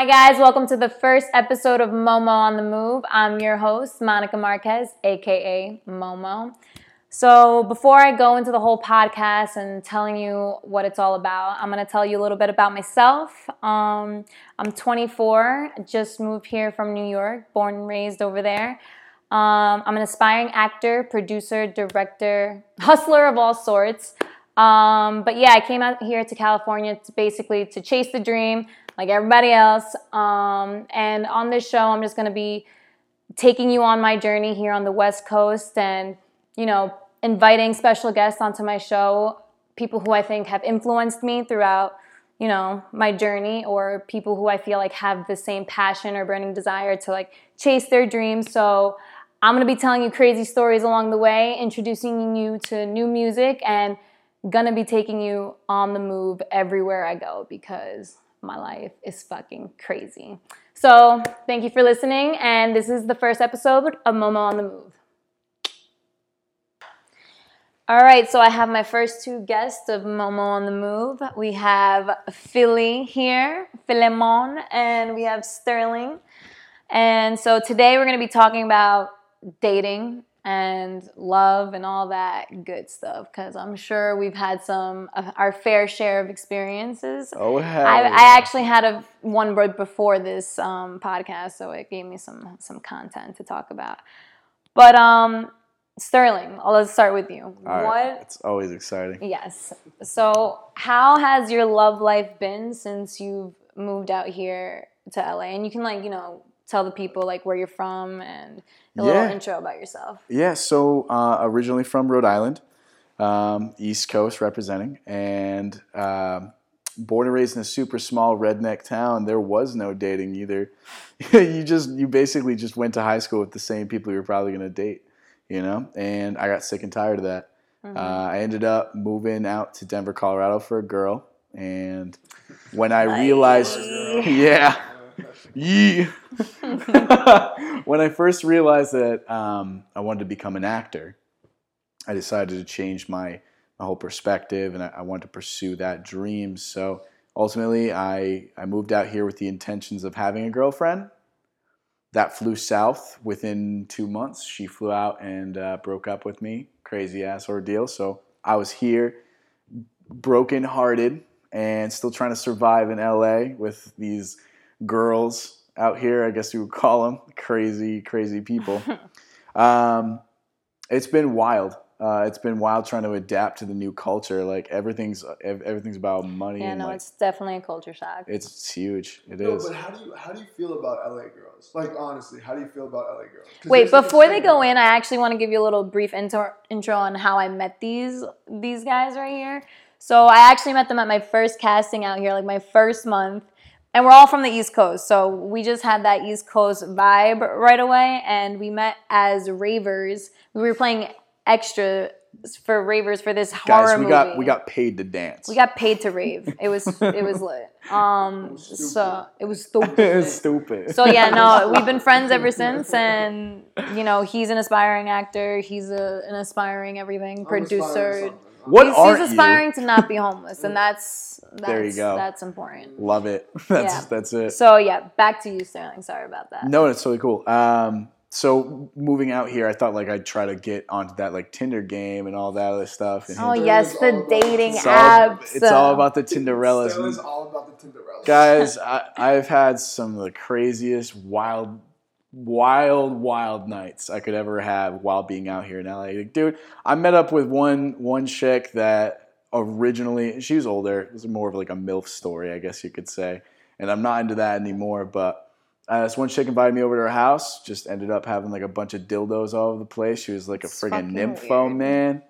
Hi, guys. Welcome to the first episode of Momo on the Move. I'm your host, Monica Marquez, aka Momo. So, before I go into the whole podcast and telling you what it's all about, I'm going to tell you a little bit about myself. Um, I'm 24, just moved here from New York, born and raised over there. Um, I'm an aspiring actor, producer, director, hustler of all sorts. Um, but yeah, I came out here to California to basically to chase the dream, like everybody else. Um, and on this show, I'm just gonna be taking you on my journey here on the West Coast, and you know, inviting special guests onto my show, people who I think have influenced me throughout, you know, my journey, or people who I feel like have the same passion or burning desire to like chase their dreams. So. I'm gonna be telling you crazy stories along the way, introducing you to new music, and gonna be taking you on the move everywhere I go because my life is fucking crazy. So, thank you for listening, and this is the first episode of Momo on the Move. All right, so I have my first two guests of Momo on the Move. We have Philly here, Philemon, and we have Sterling. And so today we're gonna be talking about dating and love and all that good stuff because I'm sure we've had some uh, our fair share of experiences. Oh hell! I, yeah. I actually had a one word before this um, podcast, so it gave me some some content to talk about. But um, Sterling, let's start with you. All right, what? It's always exciting. Yes. So, how has your love life been since you've moved out here to LA? And you can like you know tell the people like where you're from and a little intro about yourself. Yeah. So uh, originally from Rhode Island, um, East Coast representing, and um, born and raised in a super small redneck town. There was no dating either. you just you basically just went to high school with the same people you were probably gonna date. You know, and I got sick and tired of that. Mm-hmm. Uh, I ended up moving out to Denver, Colorado for a girl, and when I realized, yeah, yeah. when I first realized that um, I wanted to become an actor, I decided to change my my whole perspective, and I, I wanted to pursue that dream. So ultimately, I I moved out here with the intentions of having a girlfriend. That flew south within two months. She flew out and uh, broke up with me. Crazy ass ordeal. So I was here, broken hearted, and still trying to survive in LA with these girls out here. I guess you would call them crazy, crazy people. um, it's been wild. Uh, it's been wild trying to adapt to the new culture. Like everything's everything's about money. Yeah, and no, like, it's definitely a culture shock. it's, it's huge. It No, is. but how do you how do you feel about LA girls? Like honestly, how do you feel about LA girls? Wait, there's like a before they go in, I actually want to give you a little brief intro, intro on how I met these these guys right here. So I actually met them at my first casting out here, like my first month, and we're all from the East Coast. So we just had that East Coast vibe right away, and we met as ravers. We were playing extra for ravers for this horror Guys, we movie. got we got paid to dance. we got paid to rave. It was it was lit. Um, so it was stupid. it's stupid. So yeah, no, we've been friends ever since, and you know, he's an aspiring actor. He's a, an aspiring everything I'm producer. Aspiring what he's, aren't he's aspiring you? to not be homeless, and that's, that's There you go. That's important. Love it. That's Yeah. that's it. So yeah, back to you, Sterling. Sorry about that. No, it's really cool. Um, so moving out here, I thought like I'd try to get onto that like Tinder game and all that other stuff. And Oh yes, the dating it's all, apps. it's all about the Tinderellas. Stella's all about the Tinderella. Guys, I, I've had some of the craziest, wild, wild, wild nights I could ever have while being out here in LA. Like, dude, I met up with one one chick that originally she was older. It was more of like a MILF story, I guess you could say. And I'm not into that anymore, but uh, this one chick invited me over to her house. Just ended up having like a bunch of dildos all over the place. She was like a It's friggin' nympho, weird. man.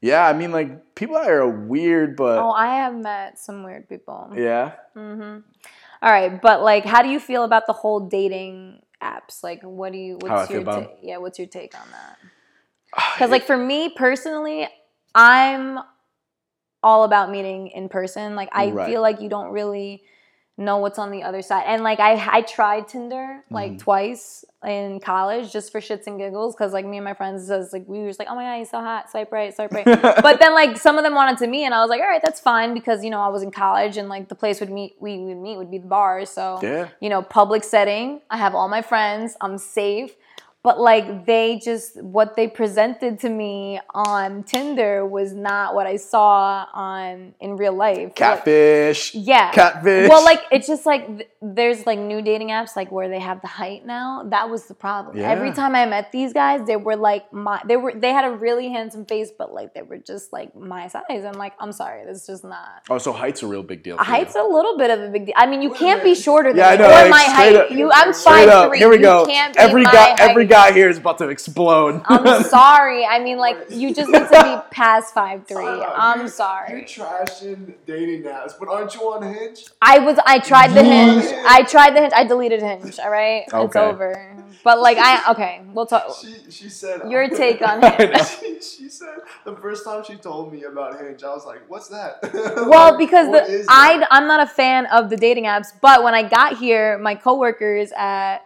Yeah, I mean, like people out here are weird, but Oh, I have met some weird people. yeah. Mm-hmm. All right, but like, how do you feel about the whole dating apps? Like, what do you? What's How I feel your ta- yeah? What's your take on that? Uh, because like for me personally, I'm all about meeting in person. Like I Right. feel like you don't really know what's on the other side. And like I I tried Tinder like Mm-hmm. twice in college just for shits and giggles because like me and my friends says like we were just like oh my god he's so hot swipe right swipe right but then like some of them wanted to meet and I was like all right that's fine because you know I was in college and like the place would meet we would meet would be the bars so Yeah. you know public setting I have all my friends I'm safe but like they just what they presented to me on Tinder was not what I saw on in real life Like, Catfish. yeah. Catfish. Well, like it's just like th- there's like new dating apps like where they have the height now. That was the problem. Yeah. Every time I met these guys, they were like my they were they had a really handsome face, but like they were just like my size. And like I'm sorry, that's just not. Oh, so height's a real big deal. For Height's you. a little bit of a big deal. I mean, you can't be shorter than Yeah, I know. or like, my straight height. up- you, I'm straight five up. three. Here we you go. Can't be Every my guy, every height. Guy here is about to explode. I'm sorry. I mean, like you just need to be past five three. Time. I'm You- sorry. You're trashing dating apps, but aren't you on Hinge? I was. I tried the hinge. I tried the hinge. I deleted hinge. All right, it's over. But like I okay, we'll talk. She she said Your uh, take on Hinge. she, she said the first time she told me about Hinge, I was like, "What's that?" Well, Like, because the I I'm not a fan of the dating apps. But when I got here, my coworkers at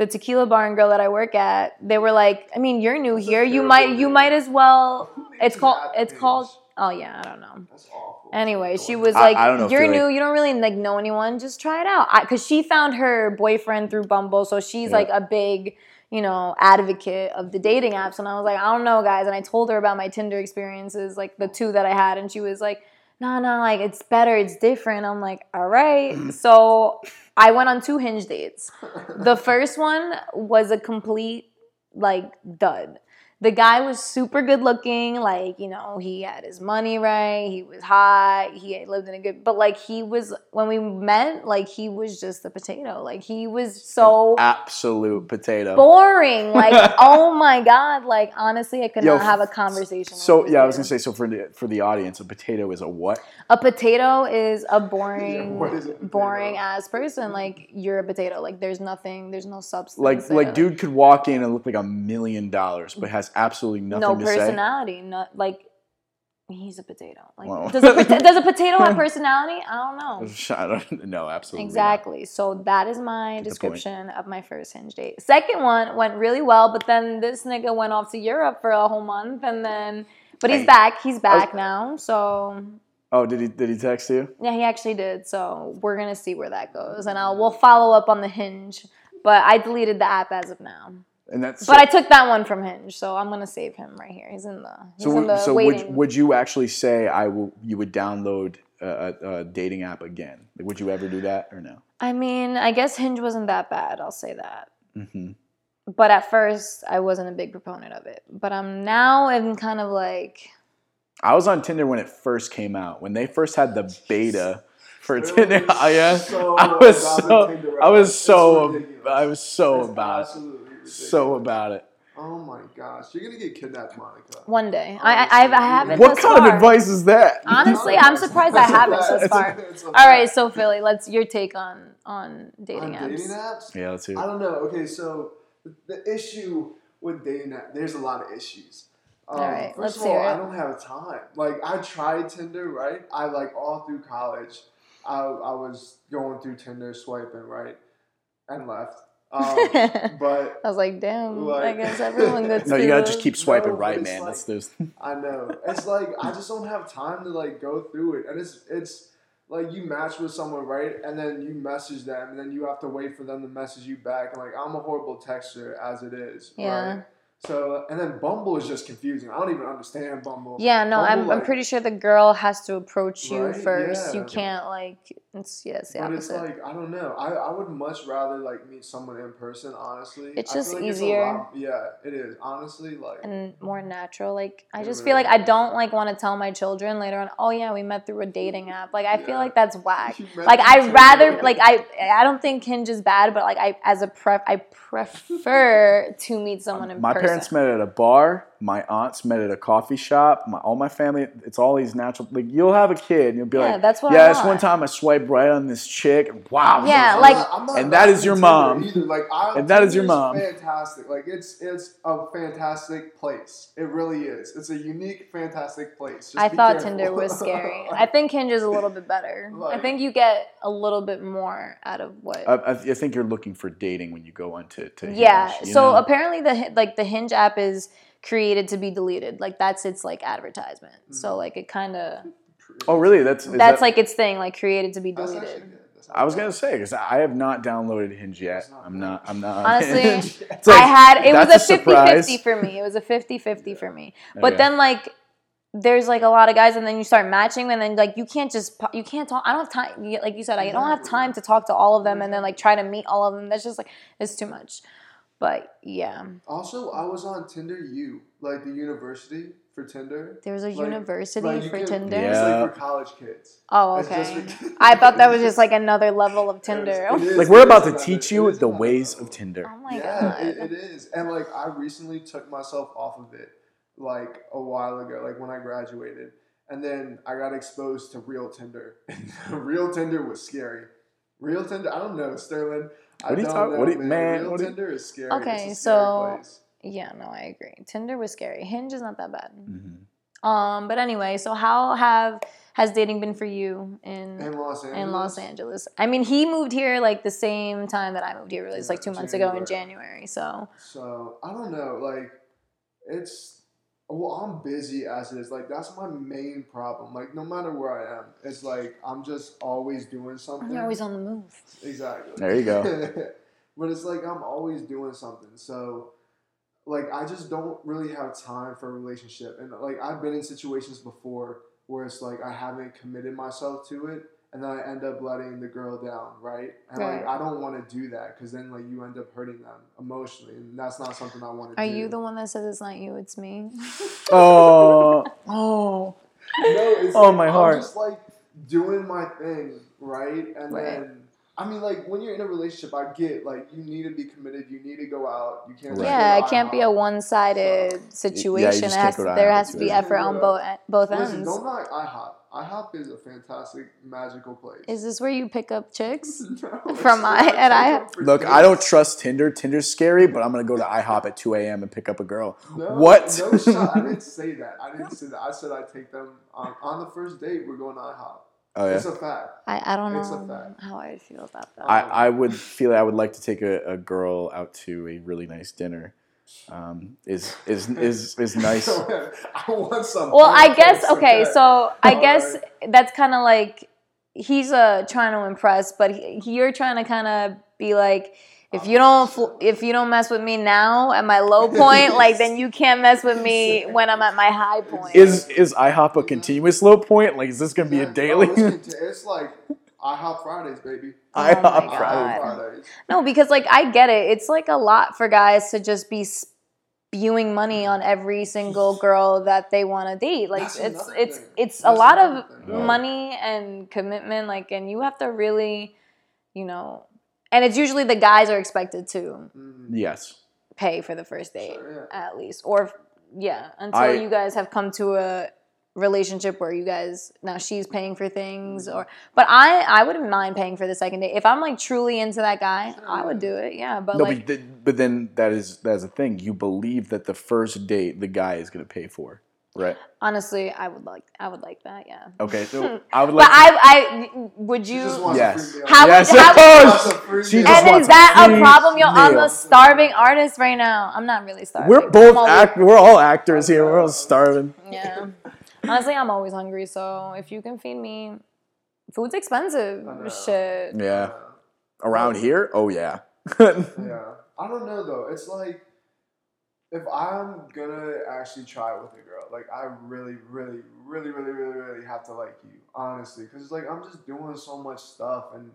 the tequila bar and girl that I work at, they were like, I mean, you're new here. You terrible might you might as well. It's called it's Hinge? called. Oh yeah, I don't know. That's awful. Anyway, she was I- like, I don't know, "You're feel new. like- You don't really like know anyone. Just try it out." Because she found her boyfriend through Bumble, so she's Yeah. like a big, you know, advocate of the dating apps. And I was like, "I don't know, guys." And I told her about my Tinder experiences, like the two that I had, and she was like, "No, no, like it's better. It's different." I'm like, "All right." so I went on two Hinge dates. The first one was a complete like dud. The guy was super good looking, like, you know, he had his money right, he was hot, he lived in a good but like he was when we met, like he was just a potato. Like he was so Absolute potato. boring. Like, oh my god, like honestly I could Yo, not have a conversation. with So this yeah, I was gonna say. So for the for the audience, a potato is a what? a potato is a boring what is a potato? boring ass person. Like you're a potato. Like there's nothing, there's no substance. Like there. like dude could walk in and look like a million dollars, but mm-hmm. has absolutely nothing no to say. personality. Not like he's a potato. Like Wow. does a does a potato have personality? I don't know. I don't know. Absolutely. not. Exactly. So that is my Good point. description of my first hinge date. Second one went really well, but then this nigga went off to Europe for a whole month, and then but he's Hey, back. He's was- back now. So Oh, did he did he text you? yeah, he actually did. So we're gonna see where that goes, and I'll we'll follow up on the hinge. But I deleted the app as of now. And that's But I took that one from Hinge, so I'm gonna save him right here. He's in the he's so. in the So waiting. would would you actually say I will? You would download a, a, a dating app again? Would you ever do that or no? I mean, I guess Hinge wasn't that bad. I'll say that. hmm But at first, I wasn't a big proponent of it. But I'm now I'm kind of like, I was on Tinder when it first came out. When they first had the beta for They're Tinder, really yeah, so I was about the so I was so. I was so It's about it. Absolutely ridiculous. So about it. Oh my gosh, you're gonna get kidnapped, Monica. one day. I I, I haven't. What thus kind of advice is that? Honestly, I'm surprised I haven't so far. it's a All fact. right, so Philly, let's your take on on dating On apps. dating apps? Yeah, let's hear. I don't know. Okay, so the, the issue with dating app, there's a lot of issues. Um, All right, first let's of all, hear I don't have time. Like I tried Tinder, right? I like all through college, I I was going through Tinder, swiping right, and left. Um, but I was like, damn. I guess everyone gets. No, you gotta just keep swiping No, right, man. like- That's those. I know. It's like I just don't have time to like go through it, and it's it's like you match with someone right, and then you message them, and then you have to wait for them to message you back. And like I'm a horrible texter as it is. Yeah. Right? So and then Bumble is just confusing. I don't even understand Bumble. Yeah, no, I'm, Bumble, I'm pretty sure the girl has to approach you Right, first. You can't like it's yes, yeah, it's the But it's like I don't know. I, I would much rather like meet someone in person. Honestly, It's I feel just like a easier. lot- yeah, it is. Honestly, like and more natural. Like I just really feel like I don't like want to tell my children later on. Oh yeah, we met through a dating mm-hmm. app. Like I feel like that's whack. Like through I Tinder. rather like I I don't think Hinge is bad, but like I as a pref I prefer to meet someone um, in My person. parents met at a bar, my aunts met at a coffee shop. My, all my family, it's all these natural. Like you'll have a kid, and you'll be Yeah, like, that's what I Yeah, this want." one time I swiped right on this chick. and Wow. Yeah, I'm like- not- I'm not And that is your mom. Either. Like, I, And that is your mom. Fantastic. Like it's it's a fantastic place. It really is. It's a unique, fantastic place. Just I be thought careful. Tinder was scary. I think Hinge is a little bit better. I think you get a little bit more out of what. I, I, I think you're looking for dating when you go onto to Hinge, yeah. So know? apparently the like the Hinge app is created to be deleted. Like that's its like advertisement. So like it kind of oh really? That's that's that- like its thing. Like created to be deleted. actually good. That's not I was gonna say because I have not downloaded Hinge yet. I'm not. I'm not. on Honestly, Hinge. Like, I had it was a that's a 50 surprise. 50 for me. It was a 50 50 for me. Oh, but Okay. then like there's like a lot of guys and then you start matching and then like you can't just you can't talk I don't have time like you said I don't have time to talk to all of them and then like try to meet all of them. That's just like it's too much. But yeah. Also, I was on Tinder U, like the university for Tinder. There's a Like- university like, for can- Tinder. It's Yeah. like for college kids. Oh, okay. for- I thought that was just like another level of Tinder. It is- like we're about to teach you the ways level. of Tinder. Oh my yeah, god. it, it is. And like I recently took myself off of it like a while ago, like when I graduated. And then I got exposed to real Tinder. real Tinder was scary. Real Tinder, I don't know, Sterling. I What are you don't talking- know, what do you- man, Real what do you- Tinder is scary. Okay, It's a scary so- place. yeah, no, I agree. Tinder was scary. Hinge is not that bad. Mhm. Um, but anyway, so how have has dating been for you in in Los Angeles. in Los Angeles? I mean, he moved here like the same time that I moved here. Really, it's like two Yeah, months ago in January. January. So So I don't know, like it's well, I'm busy as it is. Like that's my main problem. Like no matter where I am, it's like I'm just always doing something. you're always on the move. exactly. There you go. but it's like I'm always doing something. So like I just don't really have time for a relationship. And like I've been in situations before where it's like I haven't committed myself to it and then I end up letting the girl down, right? And like I don't want to do that because then like you end up hurting them emotionally, and that's not something I want to do. Are do. you the one that says it's not you, it's me? Oh, oh. No, it's Oh, like, my I'm heart. just like doing my thing, right? And Right. then I mean, like when you're in a relationship, I get like you need to be committed. You need to go out. You can't. Right. Yeah, it can't be a one-sided situation. just it has can't go to, to there has to be effort on Yeah. both both Listen, ends. don't knock IHOP. IHOP is a fantastic, magical place. Is this where you pick up chicks? No, From not. I- at Take I- Look, dates. I don't trust Tinder. Tinder's scary, but I'm gonna go to IHOP at 2 a.m. and pick up a girl. No, what? No shot. I didn't say that. I didn't say that. I said I take them on, on the first date. We're going to IHOP. oh yeah. It's a fact. I, I don't It's a know fact. how I feel about that. I, I would feel I would like to take a, a girl out to a really nice dinner. Um, is is is is nice. I want some. well, I guess okay. with So I All guess right. that's kind of like he's uh trying to impress, but he, you're trying to kind of be like. If you don't, if you don't mess with me now at my low point, like then you can't mess with me when I'm at my high point. Is is IHOP a continuous low point? Like, is this gonna be Yeah, a no, daily? it's, conti- it's like IHOP Fridays, baby. Oh my IHOP God. Friday. Fridays. No, because like I get it. It's like a lot for guys to just be spewing money on every single girl that they want to date. Like That's it's it's thing. it's a That's lot of thing. Oh. money and commitment. Like, and you have to really, you know, and it's usually the guys are expected to Mm, Yes. pay for the first date sure, yeah. at least, or yeah, until I- you guys have come to a relationship where you guys now she's paying for things Mm-hmm. or but i i wouldn't mind paying for the second date if i'm like truly into that guy i would do it yeah but No, like but, th- but then that is that's a thing. You believe that the first date the guy is gonna pay for, right? honestly i would like i would like that yeah Okay. So I would but like. i i would She you just wants Yes. a free. How yes, how of would- course. A free She meal. just and is that a free problem yo i'm a starving artist right now i'm not really starving We're both act. We're all actors here. We're all starving. yeah honestly i'm always hungry so if you can feed me food's expensive shit Yeah. Around here, oh yeah. Yeah. I don't know though. It's like if I'm gonna actually try it with a girl, like I really, really, really, really, really, really have to like you, honestly, because like I'm just doing so much stuff and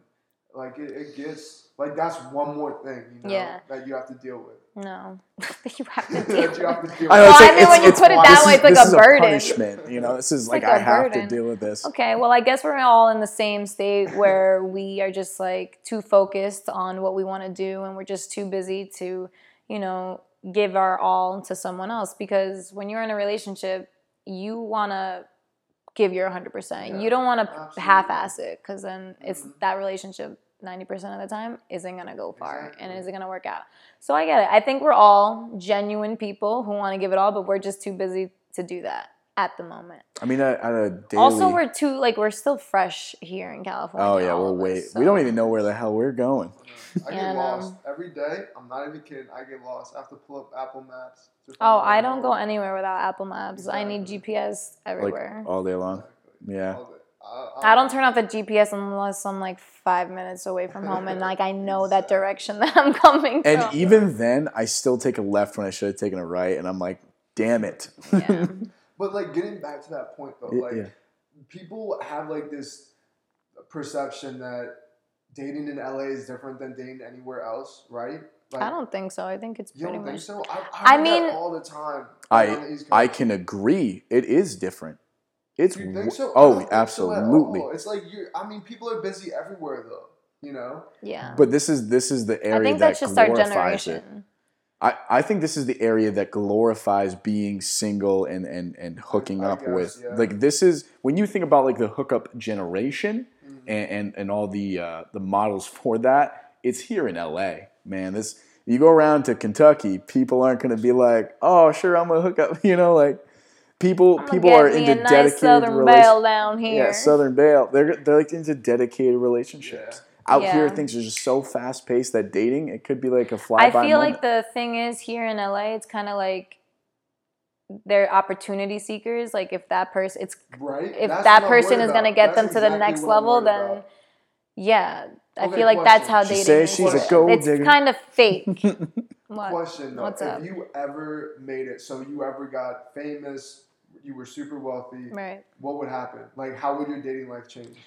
like it, it gets like that's one more thing, you know, Yeah. that you have to deal with. no you have to deal that you have to deal I with. know, Well, it's I like, mean, it's, when you put it that way, is- it's like this a is burden. punishment. You know, this is like, like I a have burden. to deal with this. Okay, well, I guess we're all in the same state where we are just like too focused on what we want to do and we're just too busy to, you know, give our all to someone else because when you're in a relationship, you want to give your 100%. Yeah, you don't want to half-ass it because then it's Mhm. that relationship 90% of the time isn't going to go far and isn't going to work out. So I get it. I think we're all genuine people who want to give it all, but we're just too busy to do that at the moment. I mean, at, at a daily. Also, we're too like we're still fresh here in California. Oh yeah, we're of way. us, We don't even know where the hell we're going. I get Yeah, no. lost every day. I'm not even kidding. I get lost. I have to pull up Apple Maps. Oh, I don't go anywhere without Apple Maps. I need Exactly. GPS Like everywhere. all day long. Yeah. All day. I, I don't uh, turn off the GPS unless I'm like five minutes away from home and like I know that direction that I'm coming from. And even then, I still take a left when I should have taken a right, and I'm like, damn it. Yeah. But like getting back to that point though, like yeah. people have like this perception that dating in LA is different than dating anywhere else, right? Like, I don't think so. I think it's You pretty don't think much. so? I, I I, mean, mean- all the time. I- on the East I can agree. It is different. It's You w- think so? Oh, think so absolutely. all. It's like you. I mean, people are busy everywhere though. You know. Yeah. But this is this is the area I think that that's just our glorifies it. generation. I, I think this is the area that glorifies being single and and, and hooking I up guess, with. yeah. Like this is when you think about like the hookup generation Mhm. and, and, and all the uh, the models for that, it's here in LA, man. This you go around to Kentucky, people aren't gonna be like, oh sure, I'm gonna hook up. You know, like people I'ma people are into a nice dedicated Southern relationships. belle down here. Yeah, Southern Belle. They're they're like into dedicated relationships. Out here, things are just so fast paced that dating it could be like a fly I feel moment. like the thing is here in LA, it's kind of like they're opportunity seekers. Like if that person, it's Right. if That's that person is gonna get That's them to the next level, then about. yeah, I Okay, feel like that's how She dating. says she's a It's- gold It's digger. kind of fake. what? Question though: What's If up? you ever made it, so you ever got famous, you were super wealthy, Right. what would happen? Like, how would your dating life change?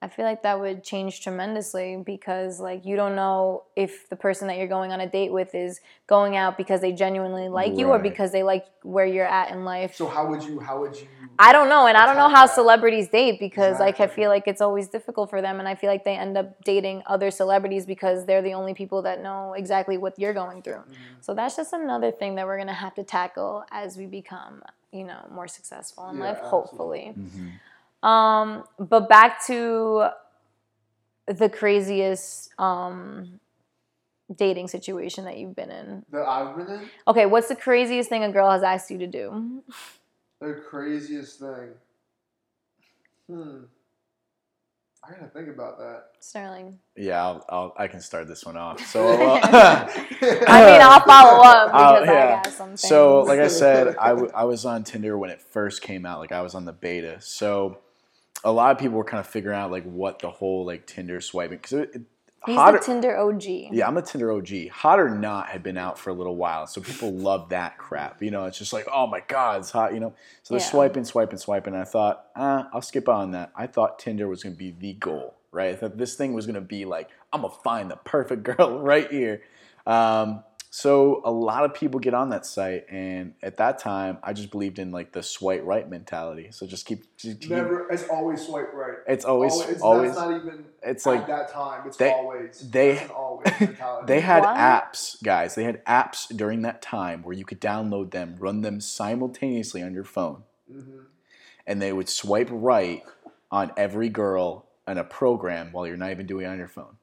I feel like that would change tremendously because like you don't know if the person that you're going on a date with is going out because they genuinely like you or because they like where you're at in life. So how would you? How would you? I don't know, and I don't know how that. celebrities date because like I feel like it's always difficult for them, and I feel like they end up dating other celebrities because they're the only people that know exactly what you're going through. Mhm. So that's just another thing that we're gonna have to tackle as we become, you know, more successful in Yeah, life, absolutely. hopefully. Mhm. Um, but back to the craziest um dating situation that you've been in. That I've been in Okay, what's the craziest thing a girl has asked you to do? the craziest thing. Hmm. I gotta think about that. Sterling. Yeah, I'll, I'll, I can start this one off. So, uh, I mean, I'll follow up I'll- because I yeah. got some things. So, like I said, I, w- I was on Tinder when it first came out. Like I was on the beta. So, a lot of people were kind of figuring out like what the whole like Tinder swiping because it, it, He's hot the Tinder OG. yeah, I'm a Tinder OG. Hot or not had been out for a little while, so people love that crap. You know, it's just like, oh my god, it's hot. You know, so they're Yeah. swiping, swiping, swiping. And I thought, ah, I'll skip on that. I thought Tinder was gonna be the goal, right? I thought this thing was gonna be like, I'm gonna find the perfect girl right here. Um, so a lot of people get on that site, and at that time, I just believed in like the swipe right mentality. So just keep, just keep Never. It's always swipe right. it's always, it's, always. That's not even. It's at like that time. It's they- always. they- always mentality. They had What? apps, guys. They had apps during that time where you could download them, run them simultaneously on your phone, Mhm. and they would swipe right on every girl in a program while you're not even doing it on your phone.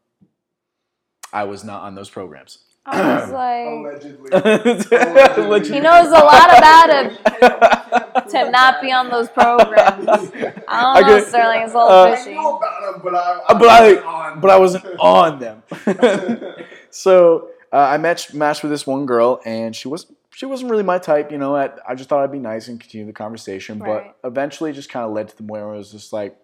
I was not on those programs. I was like, Allegedly. Allegedly. he knows a lot about it. it to not be on those programs. I don't I know, get- Sterling. It's a uh, little I know about them, but I. Uh, but I- wasn't on but I wasn't them. on them. so uh, I matched matched with this one girl, and she was she wasn't really my type. You know, I, I just thought I'd be nice and continue the conversation, Right. but eventually, it just kind of led to the point where I was just like,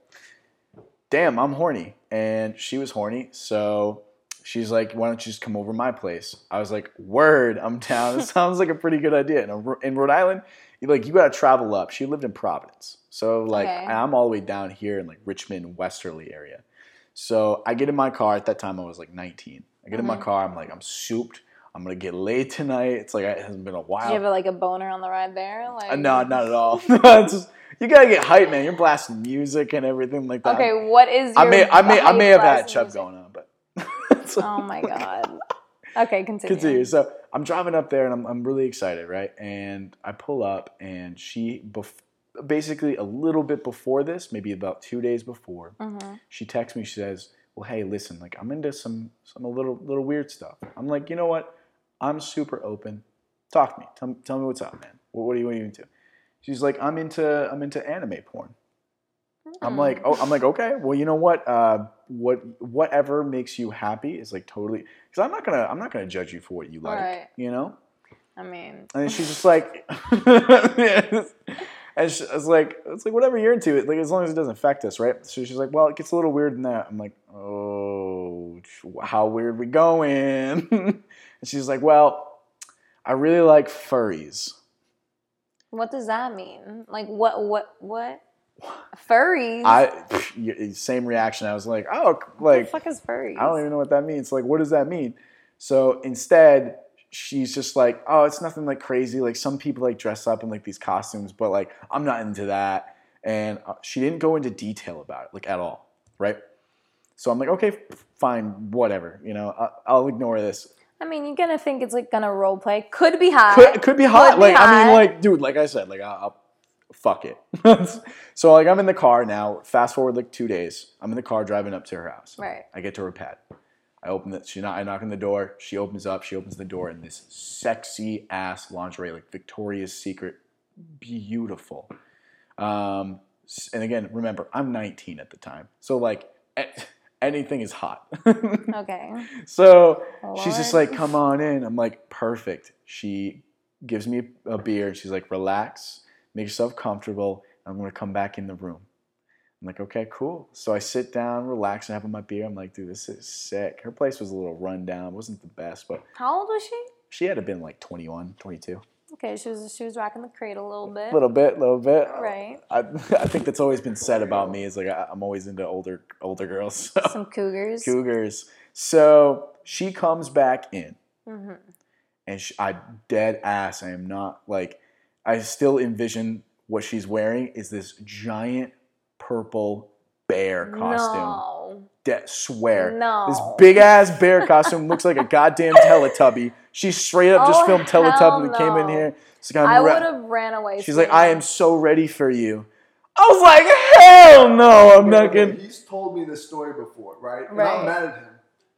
"Damn, I'm horny," and she was horny, so. She's like, why don't you just come over my place? I was like, word, I'm down. It sounds like a pretty good idea. And in Rhode Island, you like you got to travel up. She lived in Providence, so like Okay. I'm all the way down here in like Richmond, Westerly area. So I get in my car. At that time, I was like 19. I get in my Mhm. car. I'm like, I'm souped. I'm gonna get laid tonight. It's like it hasn't been a Did while. you have like a boner on the ride there? Like, Uh, no, not at all. Just- you gotta get hype, man. You're blasting music and everything like that. Okay, what is your? I may, I may, I may have had chub going on, music? Oh my god. Okay, continue. continue. So I'm driving up there and I'm, I'm really excited, right? And I pull up and she, bef- basically a little bit before this, maybe about two days before, Mm-hmm. she texts me. She says, "Well, hey, listen, like I'm into some some a little little weird stuff." I'm like, you know what? I'm super open. Talk to me. Tell, tell me what's up, man. What, what are you what are you into? She's like, I'm into I'm into anime porn. I'm like, oh, I'm like, okay. Well, you know what? Uh, what whatever makes you happy is like totally because I'm not gonna I'm not gonna judge you for what you like. Right. You know. I mean, And she's just like, and she, I was like, it's like whatever you're into, it like as long as it doesn't affect us, right? So she's like, well, it gets a little weird in that. I'm like, oh, how weird we going? and she's like, well, I really like furries. what does that mean? Like, what, what, what? Furries. I same reaction. I was like, oh, what the like fuck is furries? I don't even know what that means. Like, what does that mean? So instead, she's just like, oh, it's nothing like crazy. Like some people like dress up in like these costumes, but like I'm not into that. And uh, she didn't go into detail about it, like at all, right? So I'm like, okay, fine, whatever. You know, I'll ignore this. I mean, you're gonna think it's like gonna role play. Could be hot. Could, could be hot. Could be like I mean, like dude, like I said, like I'll fuck it. so like I'm in the car now. Fast forward like two days. I'm in the car driving up to her house. Right. I get to her pad. I open it. She not. I knock on the door. She opens up. She opens the door, in this sexy ass lingerie, like Victoria's Secret, beautiful. Um, and again, remember, I'm 19 at the time, so like anything is hot. Okay. so she's just like, "Come on in." I'm like, "Perfect." She gives me a beer. She's like, "Relax, make yourself comfortable. I'm gonna come back in the room." I'm like, okay, cool. So I sit down, relax, and having my beer. I'm like, dude, this is sick. Her place was a little run down. wasn't the best, but How old was she? she had to been like 21, 22. Okay, she was she was rocking the cradle a little bit. A little bit, little bit. Right. I, I think that's always been said about me is like I, I'm always into older older girls. So. Some cougars. Cougars. So she comes back in, Mhm. and she, I dead ass. I am not like. I still envision what she's wearing is this giant purple bear costume. No. De- swear. No. This big ass bear costume looks like a goddamn Teletubby. She straight up just Oh, filmed Teletubby hell and came in here. She's like, I'm I re- would have ran away. She's from like, I am so ready for you. I was like, hell no, I'm not gonna. He's told me this story before, right? And Right. I'm mad at him.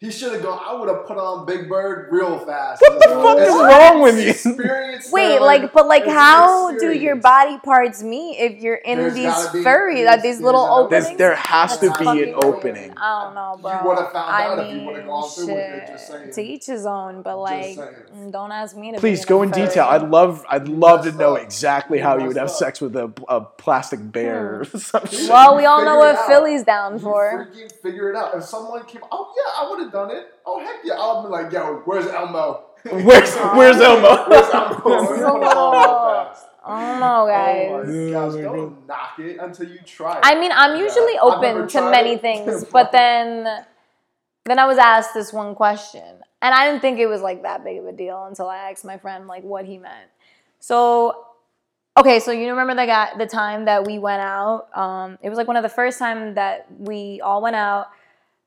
He should have gone. I would have put on Big Bird real fast. What the fuck is wrong with you? Experience Wait, like, but like, it's an how do your body parts meet if you're in There's these gotta furry, there's- uh, these little an openings? There's, there has to be fucking an weird. opening. I don't know, bro. You would've found I out if you mean, would've gone through with it, shit, just saying. To each his own, but like, mm, don't ask me to. Please go in furry. detail. I'd love, I'd love to know exactly how you would have sex with a, a plastic bear or some shit. Well, we all know what. Philly's down for. figure it out. If someone came, oh yeah, I would have done it. Oh heck yeah, I'll be like, yo, where's Elmo? Where's, where's Elmo? Where's Elmo? This is a Put it on little- real fast. I Oh guys. my gosh, don't knock it until you try it. I mean, I'm usually I've open to many it. things, but then then I was asked this one question, and I didn't think it was like that big of a deal until I asked my friend like what he meant. So, okay, so you remember the guy the time that we went out? Um, it was like one of the first time that we all went out.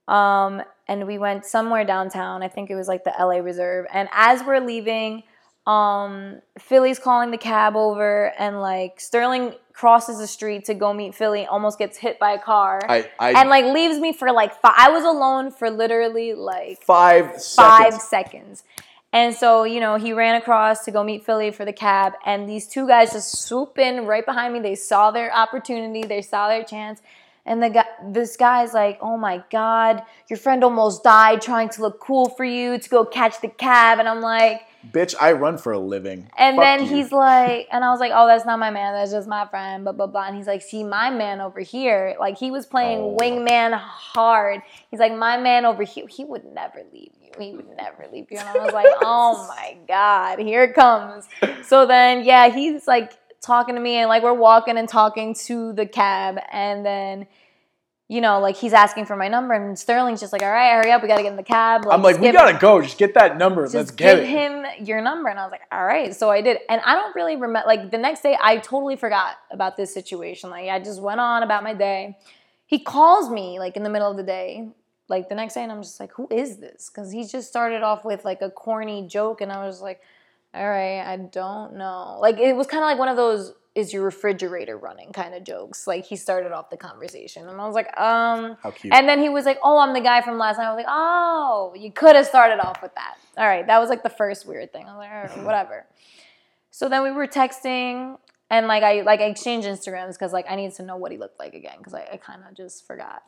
Um, and we went somewhere downtown. I think it was like the LA Reserve. And as we're leaving, um, Philly's calling the cab over, and like Sterling crosses the street to go meet Philly, almost gets hit by a car, I, I, and like leaves me for like five. I was alone for literally like five five seconds. seconds. And so, you know, he ran across to go meet Philly for the cab, and these two guys just swoop in right behind me. They saw their opportunity, they saw their chance. And the guy, this guy's like, "Oh my God, your friend almost died trying to look cool for you to go catch the cab." And I'm like, Bitch, I run for a living. and Fuck then you. he's like, and I was like, oh, that's not my man. That's just my friend, blah, blah, blah. And he's like, see, my man over here, like he was playing Oh. wingman hard. He's like, my man over here, he would never leave you. He would never leave you. And I was like, oh my God, here it comes. So then, yeah, he's like talking to me and like we're walking and talking to the cab. And then, you know, like he's asking for my number and Sterling's just like, all right, hurry up. We got to get in the cab. I'm like, we gotta go. Just get that number. just Let's get it. give it. him your number and i was like all right so i did and i don't really remember like the next day i totally forgot about this situation like i just went on about my day he calls me like in the middle of the day like the next day, and I'm just like, who is this? Because he just started off with like a corny joke, and I was like, all right, I don't know. Like it was kind of like one of those is your refrigerator running kind of jokes. Like he started off the conversation, and I was like, um. How cute. And then he was like, "Oh, I'm the guy from last night." I was like, "Oh, you could have started off with that." All right, that was like the first weird thing. I was like, all right, whatever. So then we were texting, and like I like I exchanged Instagrams because like I needed to know what he looked like again because I, I kind of just forgot.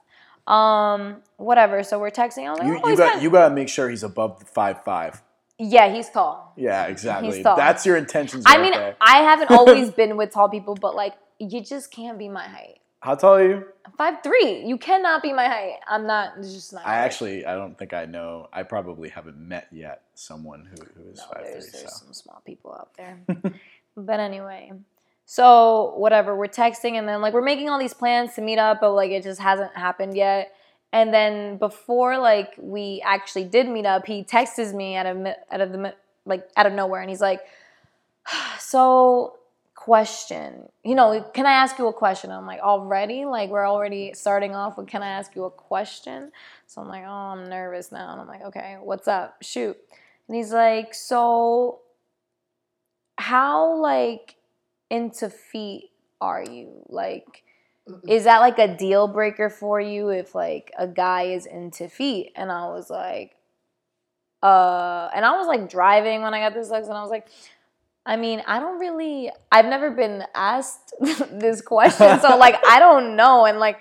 Um, whatever. So we're texting. I was like, you, "Oh, you got kinda-" you got to make sure he's above five five. Yeah, he's tall. Yeah, exactly. He's tall. That's your intentions. I right mean, there. I haven't always been with tall people, but like you just can't be my height. How tall are you? Five three. You cannot be my height. I'm not. It's just not. I actually, I don't think I know. I probably haven't met yet someone who, who is No, five there's, three. there's So some small people out there. but anyway, so whatever, we're texting and then like we're making all these plans to meet up, but like it just hasn't happened yet. And then before like we actually did meet up, he texts me out of out of the like out of nowhere, and he's like, "So question, you know, can I ask you a question?" I'm like, "Already? Like we're already starting off with can I ask you a question?" So I'm like, "Oh, I'm nervous now," and I'm like, "Okay, what's up? Shoot." And he's like, "So how like into feet are you? Like is that like a deal breaker for you if like a guy is into feet?" And I was like, uh and I was like driving when I got this text and I was like, I mean, I don't really I've never been asked this question, so like I don't know and like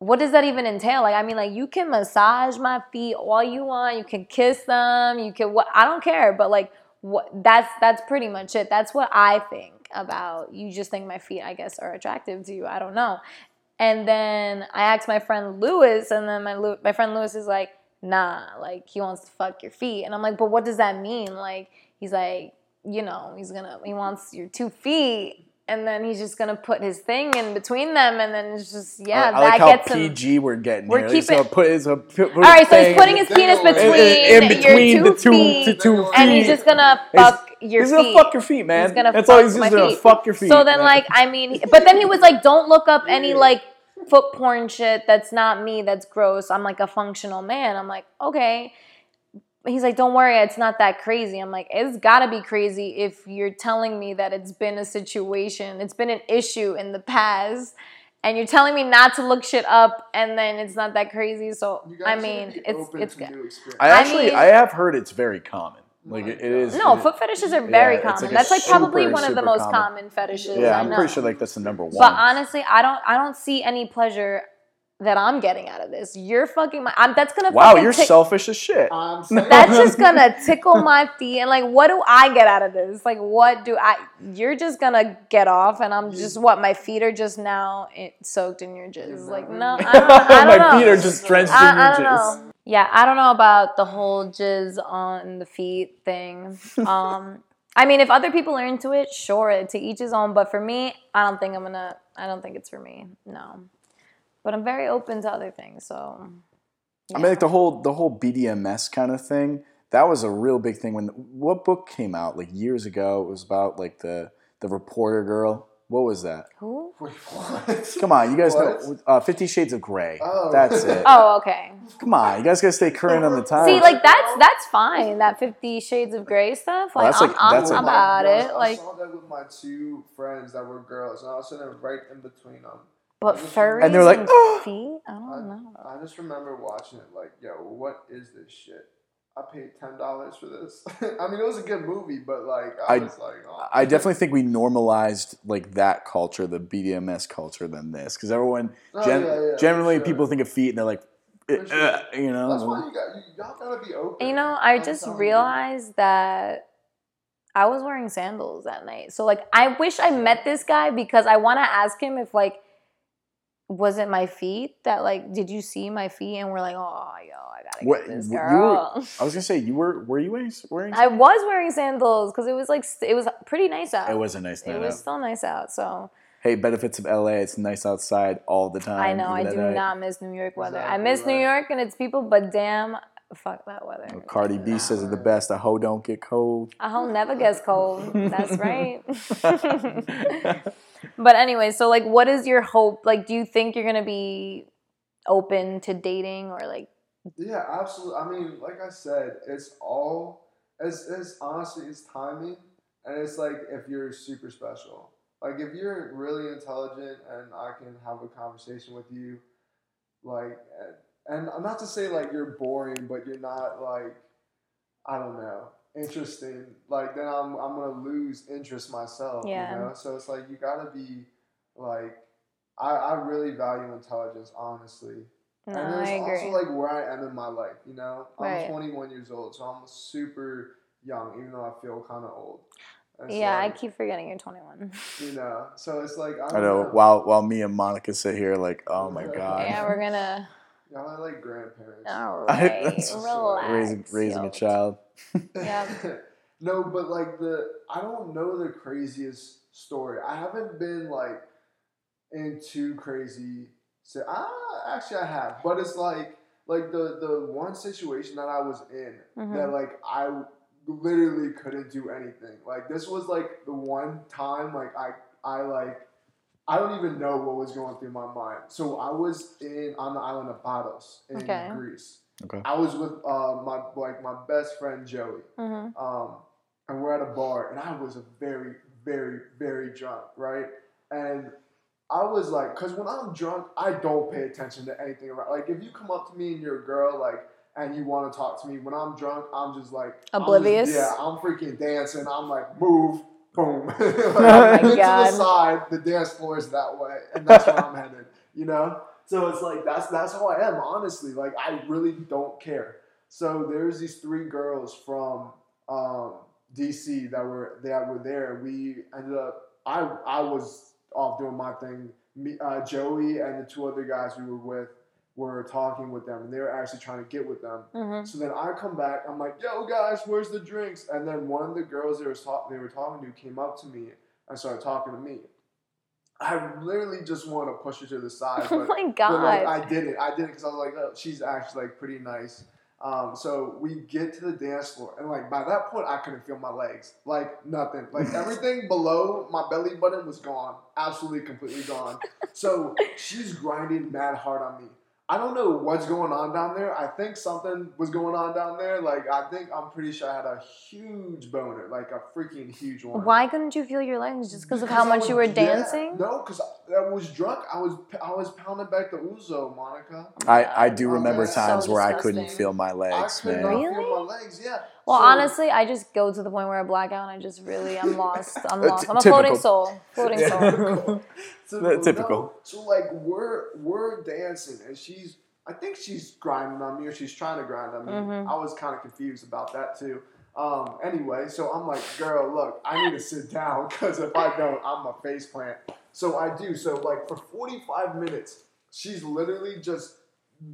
what does that even entail? Like, I mean, like you can massage my feet all you want. You can kiss them. You can what? I don't care. But like, what? That's that's pretty much it. That's what I think about. You just think my feet, I guess, are attractive to you. I don't know. And then I asked my friend Lewis, and then my my friend Lewis is like, nah, like he wants to fuck your feet. And I'm like, but what does that mean? Like, he's like, you know, he's gonna he wants your two feet. And then he's just gonna put his thing in between them, and then it's just yeah, I, I that like how gets him. PG we're getting We're here. He's keeping- gonna put his, uh, put, All right, so he's putting his penis in- in- between, in between your the two two feet, the two feet. and he's just gonna fuck your he's feet. gonna fuck your feet, man. He's gonna That's fuck all he's my just gonna feet. fuck your feet. So then, man. like, I mean, but then he was like, "Don't look up any like foot porn shit. That's not me. That's gross. I'm like a functional man." I'm like, okay. He's like, "Don't worry, it's not that crazy." I'm like, "It's gotta be crazy if you're telling me that it's been a situation, it's been an issue in the past." And you're telling me not to look shit up, and then it's not that crazy. So I mean, it's it's good. new experiences. I I actually, mean- I have heard it's very common. Like it, it is. No, it- foot fetishes are very Yeah, common. like that's like probably one of the most common. common fetishes. Yeah, I'm pretty sure like that's the number one. But honestly, I don't I don't see any pleasure that I'm getting out of this. You're fucking my I'm that's gonna wow, fucking you're tick- selfish as shit. I'm that's just gonna tickle my feet and like what do I get out of this? Like what do I you're just gonna get off and I'm just what my feet are just now i- soaked in your jizz. Like no, I don't, I don't My know. feet are just drenched in your I don't jizz. know. Yeah, I don't know about the whole jizz on the feet thing. Um, I mean, if other people are into it, sure, to each his own. But for me, I don't think I'm gonna. I don't think it's for me. No, but I'm very open to other things. So, I mean, like the whole the whole BDMS kind of thing. That was a real big thing when what book came out like years ago. It was about like the the reporter girl. What was that? who? Wait, what? Come on, you guys What? know uh, Fifty Shades of Grey. Oh. That's it. Oh, okay. Come on, you guys gotta stay current on the time. See, like that's that's fine. That Fifty Shades of Grey stuff. Well, Like that's I'm, like- I'm that's like- about Girls, it. I Like, saw that with my two friends that were girls, and I was sitting right in between them. But furries And they're like, and "Oh." feet. I I, don't know. I just remember watching it like, yo, what is this shit? I paid ten dollars for this. I mean, it was a good movie, but like, I, I- was like, oh. I definitely think we normalized like that culture, the BDMS culture, than this, because everyone Oh, gen- yeah, yeah, generally sure. people think of feet and they're like, eh, sure. "Ugh," you know. That's why you got you, y'all gotta be open. You know, I I'm just telling you. realized that I was wearing sandals that night. So like I wish I met this guy because I want to ask him if like was it my feet that like did you see my feet and we're like, "Oh, yo, I got to What- get this you were- girl." I was gonna say you were were you wearing wearing? I was wearing sandals cuz it was like it was pretty nice out. it was a nice day It night was out. still nice out. So Hey, benefits of LA. It's nice outside all the time. I know I do night. not miss New York weather. I Exactly miss New. York and its people, but damn, fuck that weather. Oh, Cardi B says it the best. A hoe don't get cold. A hoe never gets cold. That's right. but anyway, so like, what is your hope? Like, do you think you're gonna be open to dating, or like, Yeah, absolutely. I mean, like I said, it's all it's, it's honestly it's timing, and it's like if you're super special. Like if you're really intelligent and I can have a conversation with you, like, and, and not to say like you're boring, but you're not like, I don't know, interesting. Like then I'm I'm gonna lose interest myself. Yeah. You know, so it's like you gotta be like, I I really value intelligence, honestly. No, and I it's agree. also like where I am in my life, you know? I'm 21 years old, so I'm super young, even though I feel kind of old. It's yeah, I keep forgetting you're 21. You know, so it's like, I, I don't know. know. While while me and Monica sit here, like, oh my god, yeah, we're gonna. Y'all are like grandparents. All I- right, that's- relax. raising raising a child. Yeah. no, but like the, I don't know the craziest story. I haven't been like into crazy. So, ah, actually, I have, but it's like, like the the one situation that I was in Mhm. that like I literally couldn't do anything. Like this was like the one time like I I like I don't even know what was going through my mind. So I was in on the island of Paros in Okay. Greece. Okay. I was with uh, my like my best friend Joey, Mhm. um, and we're at a bar, and I was very, very, very drunk, right? And I was like, because when I'm drunk, I don't pay attention to anything around. Like, if you come up to me and you're a girl, like, and you want to talk to me, when I'm drunk, I'm just like I'm just- Oblivious? yeah, I'm freaking dancing. I'm like, move, boom, like, Oh into God. the side. The dance floor is that way, and that's where I'm headed. You know. So it's like that's that's how I am, honestly. Like I really don't care. So there's these three girls from um, DC that were that were there. We ended up. I I was off doing my thing. Me, uh, Joey and the two other guys we were with were talking with them, and they were actually trying to get with them. Mhm. So then I come back. I'm like, "Yo, guys, where's the drinks?" And then one of the girls they were talk- they were talking to came up to me and started talking to me. I literally just want to push her to the side, Oh but my but, like, I did it. I did it because I was like, oh, she's actually like pretty nice. Um, so we get to the dance floor, and like by that point, I couldn't feel my legs, like nothing, like everything below my belly button was gone, absolutely completely gone. So she's grinding mad hard on me. I don't know what's going on down there. I think something was going on down there. Like I think I'm pretty sure I had a huge boner, like a freaking huge one. Why couldn't you feel your legs just because of how I much you was- were yeah, dancing? no, because I, I was drunk. I was I was pounding back the ouzo, Monica. I, I do Oh, remember that's times so where I couldn't feel my legs, I legs, could man. not Really? feel my legs. Yeah. Well, So- honestly, I just go to the point where I black out and I just really, I'm lost. I'm Uh, lost. t- I'm a floating soul. Floating soul. Yeah. Typical. Typical. No. So like we're we're dancing and she's I think she's grinding on me or she's trying to grind on me. Mhm. I was kind of confused about that too. Um, anyway, so I'm like, girl, look, I need to sit down because if I don't, I'm a face plant. So I do. So like for 45 minutes, she's literally just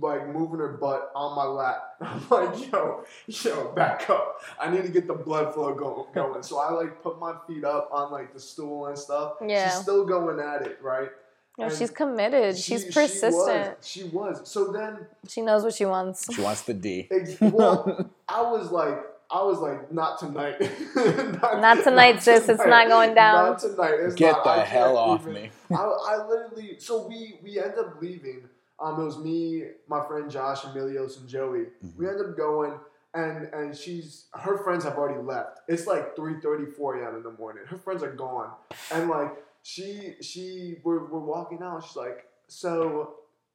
like moving her butt on my lap. I'm like, yo, yo, back up. I need to get the blood flow go- going. So I like put my feet up on like the stool and stuff. Yeah. She's still going at it, right? No, And she's committed. She- she's she persistent. was. She was. So then, She, knows what she wants. She wants the D. ex- well, I was like, I was like, not tonight. not, Not tonight, sis. It's not going down. Not tonight. It's Get not. the I hell can't off even- me. I, I literally. So we we end up leaving. Um, it was me, my friend Josh, Emilios, and Joey. Mm-hmm. We end up going. And, and she's her friends have already left. It's like 3:30, 4 a.m. in the morning. Her friends are gone, and like she she we're, we're walking out. She's like, so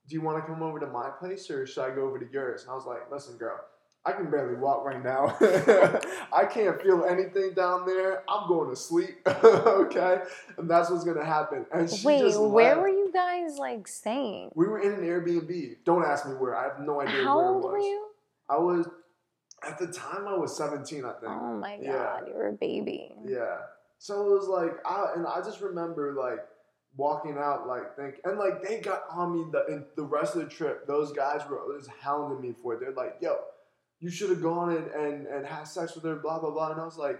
do you want to come over to my place or should I go over to yours? And I was like, listen, girl, I can barely walk right now. I can't feel anything down there. I'm going to sleep. okay, and that's what's gonna happen. And she Wait, just where left. were you guys like staying? We were in an Airbnb. Don't ask me where. I have no idea How where it old were you? I was at the time. I was 17, I think. Oh my god, Yeah. you were a baby. Yeah. So it was like I and I just remember like walking out like think and like they got on me the in the rest of the trip. Those guys were just hounding me for it. They're like, "Yo, you should have gone and and and had sex with her." Blah blah blah. And I was like.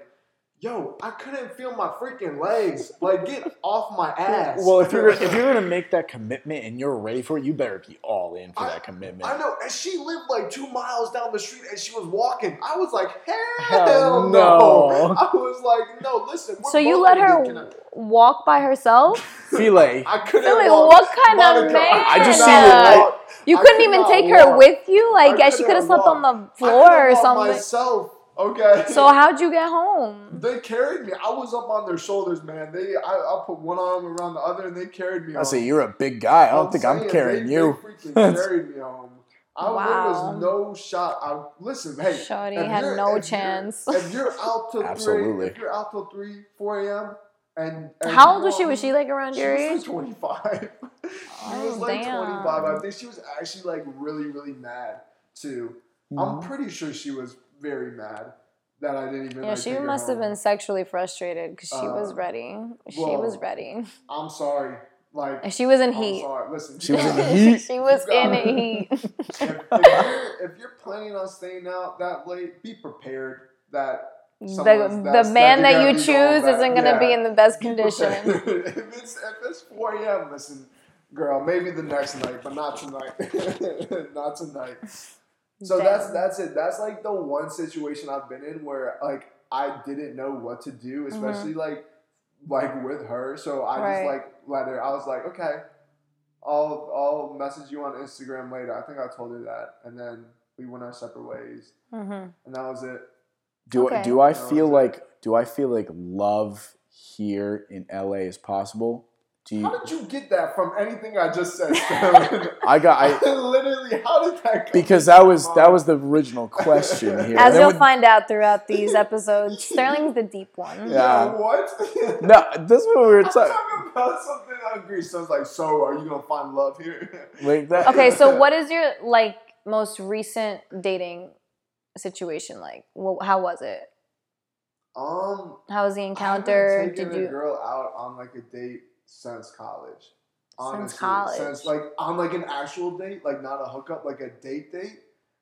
Yo, I couldn't feel my freaking legs. Like, get off my ass. Well, if you're if you're gonna make that commitment and you're ready for it, you better be all in for I- that commitment. I know, and she lived like two miles down the street, and she was walking. I was like, hell, Hell no. no. I was like, no, listen. we're So you let her kidnapped. walk by herself? Filet. I couldn't Philly, walk. what kind of man? I just see not the- walk. You I couldn't could even not take her walk. with you. Like, I yeah, she couldn't have slept on the floor couldn't or walk something. Myself, okay. So how'd you get home? They carried me. I was up on their shoulders, man. They, I, I put one arm around the other, and they carried me. I say you're a big guy. I don't I'm think I'm saying, carrying they, you. They freaking carried me home. I, There was no shot. I listen, hey. Shorty had no if you're- chance. If you're out till Absolutely. three, if you're out till three, four a.m. and, and How old was she? Was she like around she your was age? like 25. She Oh, was like damn. 25. I think she was actually like really, really mad too. I'm Mhm. pretty sure she was very mad that I didn't even. Yeah, like, she take her must have home. been sexually frustrated because she was Uh, ready. She well, was ready. I'm sorry. Like And she was in I'm heat. sorry. Listen, She was in heat. she was You in it. heat. if, if, you're, if you're planning on staying out that late, be prepared that The, the man you're that you gonna be going choose back. isn't going to be in the best Be condition. if it's if it's 4 a.m., listen, girl, maybe the next night, but not tonight. not tonight. So that's Damn. that's it. That's like the one situation I've been in where like I didn't know what to do, especially like like with her. So I Mm-hmm. Right. just like let her. I was like, okay, I'll I'll message you on Instagram later. I think I told her that, and then we went our separate ways, hmm and that was it. Do Okay. do I feel like do I feel like love here in LA is possible? Do you, How did you get that from anything I just said, I got I literally. How did that? Come because that your was that was the original question here. As you'll with- find out throughout these episodes, Sterling's the deep one. Yeah. Yo, what? no, this is what we were I'm talking. talking about something hungry. So it's like, so are you gonna find love here? Like that. Okay, so what is your like most recent dating situation like? Well, how was it? Um, How was the encounter? haven't taken Did a you? girl out on like a date since college. Honestly, college. since like on like an actual date, like not a hookup, like a date date.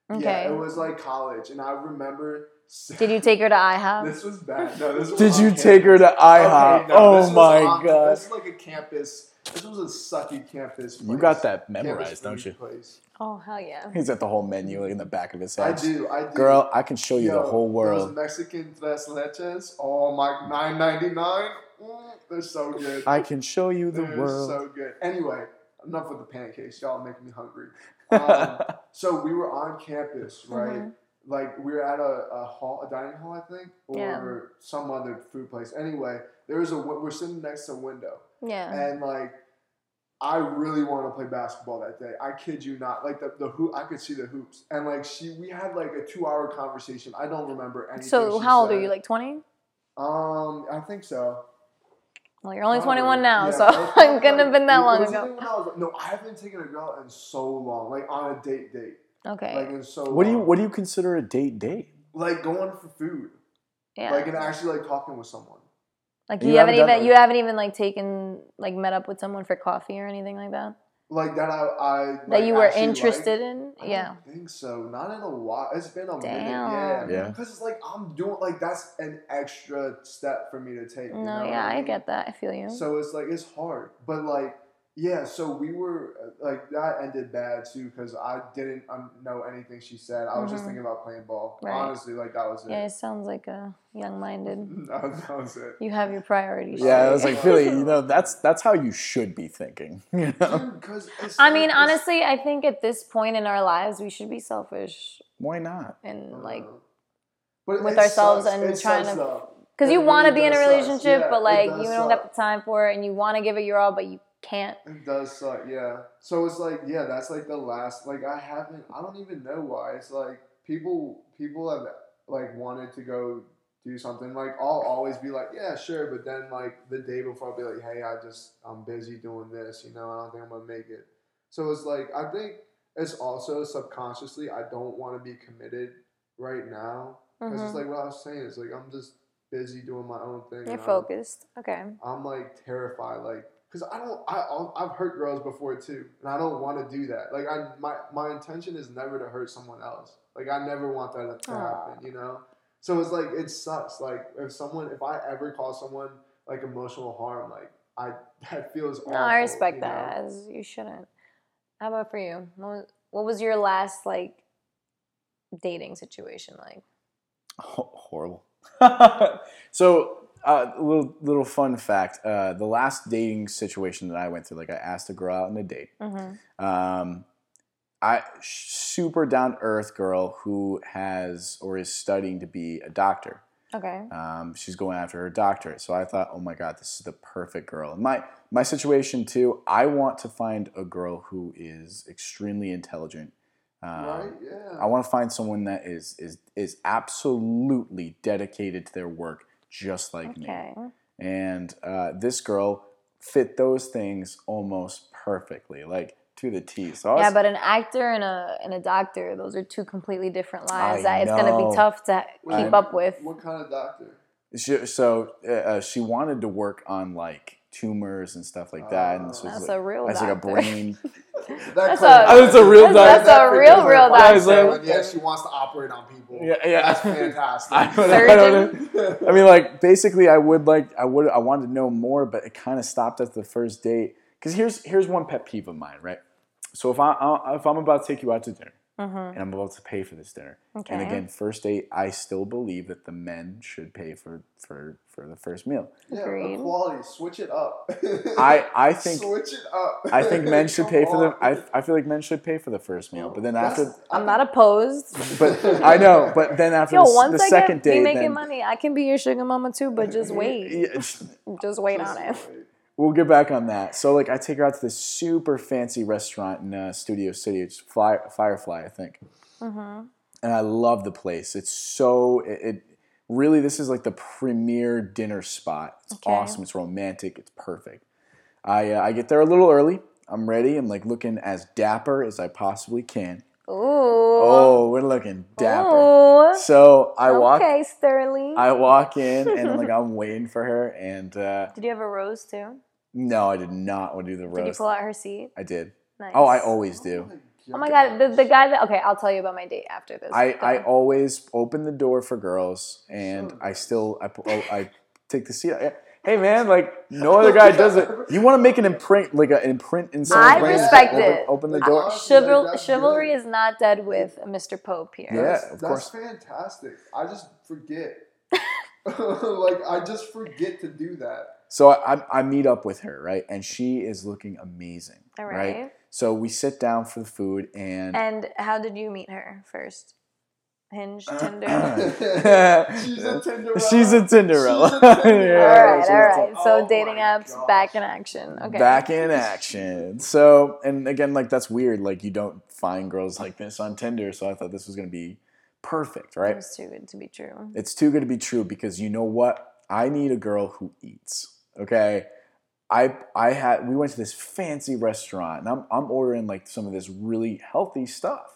Yeah, Okay. it was like college, and I remember. Did you take her to IHOP? This was bad. No, this was Did on you take her to IHOP? Okay, no, oh my on- god! This is like a campus. This was a sucky campus. You got that Campus memorized, don't you? Place. Oh hell yeah! He's at the whole menu in the back of his head. I do. I do. Girl, I can show you the Yo, whole Those world. Mexican tres leches. Oh my, nine ninety nine. Mm, they're so good. I can show you the They're world. so good. Anyway, enough with the pancakes. Y'all making me hungry. Um, so we were on campus, right? Mhm. Like we were at a, a hall, a dining hall, I think, or Yeah. some other food place. Anyway, there was a we're sitting next to a window, Yeah. and like I really want to play basketball that day. I kid you not. Like the the hoop, I could see the hoops, and like she, we had like a two hour conversation. I don't remember anything. So she how old are you? Like twenty? Um, I think so. Well, you're only Probably. 21 now, Yeah, so it was probably it couldn't have been that it long was ago. when I was- no, I haven't taken a girl in so long, like on a date date, Okay. like in so. What do you. What do you consider a date date? like going for food, yeah. like and actually like talking with someone. Like You you, haven't, haven't even you haven't even like taken like met up with someone for coffee or anything like that Like that, I, I that like, you were interested liked. in. I Yeah. don't think so. Not in a while. It's been a minute. Yeah. Yeah. Because it's like I'm doing like that's an extra step for me to take. you No, know yeah, I mean? get that. I feel you. So it's like it's hard, but like yeah. So we were uh, like that ended bad too because I didn't um, know anything she said. I was just Mhm. thinking about playing ball. Right. Honestly, like that was it. yeah, it sounds like a young-minded. that, was, that was it. You have your priorities. Yeah, I was like, Philly, you know, that's that's how you should be thinking. You know? Dude, 'cause it's I mean, honestly, I think at this point in our lives, we should be selfish Why not? and like, but with ourselves sucks. and It trying sucks, to- because It you want to really be in a relationship, Yeah, but like you don't suck. got the time for it, and you want to give it your all, but you can't. It does suck, yeah. So it's like, yeah, that's like the last. Like I haven't. I don't even know why. It's like people people have like wanted to go do something. Like I'll always be like, yeah, sure. But then like the day before, I'll be like, hey, I just I'm busy doing this. You know, I don't think I'm gonna make it. So it's like I think it's also subconsciously I don't want to be committed right now because it's Mhm. like what I was saying. It's like I'm just busy doing my own thing. You're and I'm- focused. Okay. I'm like terrified, like, cause I don't, I, I'll- I've hurt girls before too, and I don't want to do that. Like, I, my, my intention is never to hurt someone else. Like, I never want that to Aw. happen, you know. So it's like it sucks. Like, if someone, if I ever cause someone like emotional harm, like, I that feels. No, I respect you that. As you shouldn't. How about for you? What was, what was your last like dating situation like? Ho- horrible. so, uh, a little little fun fact: uh, the last dating situation that I went through, like I asked a girl out on a date. Mm-hmm. Um, I super down to earth girl who has or is studying to be a doctor. Okay. Um, she's going after her doctorate. So I thought, oh my god, this is the perfect girl. And my my situation too. I want to find a girl who is extremely intelligent. Um, right? Yeah. I want to find someone that is is is absolutely dedicated to their work, just like me. And uh, this girl fit those things almost perfectly, like to the T. So was, Yeah, but an actor and a and a doctor, those are two completely different lives I that it's gonna be tough to Wait, keep up with. What kind of doctor? she, so uh, uh, she wanted to work on like tumors and stuff like that, and this oh, was That's like, a real that's like a brain. That That's clarifies- a- That's a real That's, doctor. that's a real, real Yeah, it's doctor. like- yeah, she wants to operate on people. Yeah, yeah. That's fantastic. I don't know, I don't know. I mean, like basically, I would like I would I wanted to know more, but it kind of stopped at the first date. Because here's here's one pet peeve of mine, right? So if I I- if I'm about to take you out to dinner and I'm about to pay for this dinner, Okay. and Mm-hmm. Again first date, I still believe that the men should pay for for for the first meal. yeah, Agreed. equality. Switch it up. I I think Switch it up. I think men should Come pay for the. I I feel like men should pay for the first meal, but then after. I'm not opposed. But I know, but then after Yo, the, once the I second get be date, making then, money, I can be your sugar mama too. But just wait, Yeah, it's- just wait on it. We'll get back on that. So like I take her out to this super fancy restaurant in uh, Studio City. It's Fly, Firefly, I think. Mm-hmm. And I love the place. It's so it, it really this is like the premier dinner spot. It's Okay. awesome. It's romantic. It's perfect. I uh, I get there a little early. I'm ready. I'm like looking as dapper as I possibly can. Ooh. Oh, we're looking dapper. Ooh. So I walk Okay, Sterling. I walk in and like I'm waiting for her and uh, Did you have a rose too? No, I did not want to do the Did you pull out her seat? I did. Nice. Oh, I always do. Oh, oh my god, the, the guy that okay, I'll tell you about my date after this. I, I always open the door for girls, and I still I pu- oh, I take the seat. Yeah. Hey man, like no other guy does it. You want to make an imprint, like an imprint in someone's I brain? respect open, it. Open the door. Chival- that's chivalry good. is not dead with Mr. Pope here. Yeah. That's, of that's course. fantastic. I just forget. like I just forget to do that. So I, I meet up with her, right, and she is looking amazing, All right? right. So we sit down for the food, and And how did you meet her first? Hinge, Tinder. She's a Tinderella. She's a Tinderella. She's a Tinderella. Yeah, all right, that's all what it's right. like. So Oh dating apps gosh. back in action. Okay. back in action. So, and again, like that's weird. Like you don't find girls like this on Tinder. So I thought this was gonna be perfect, right? It's too good to be true. It's too good to be true because you know what? I need a girl who eats. Okay. I I had we went to this fancy restaurant and I'm I'm ordering like some of this really healthy stuff.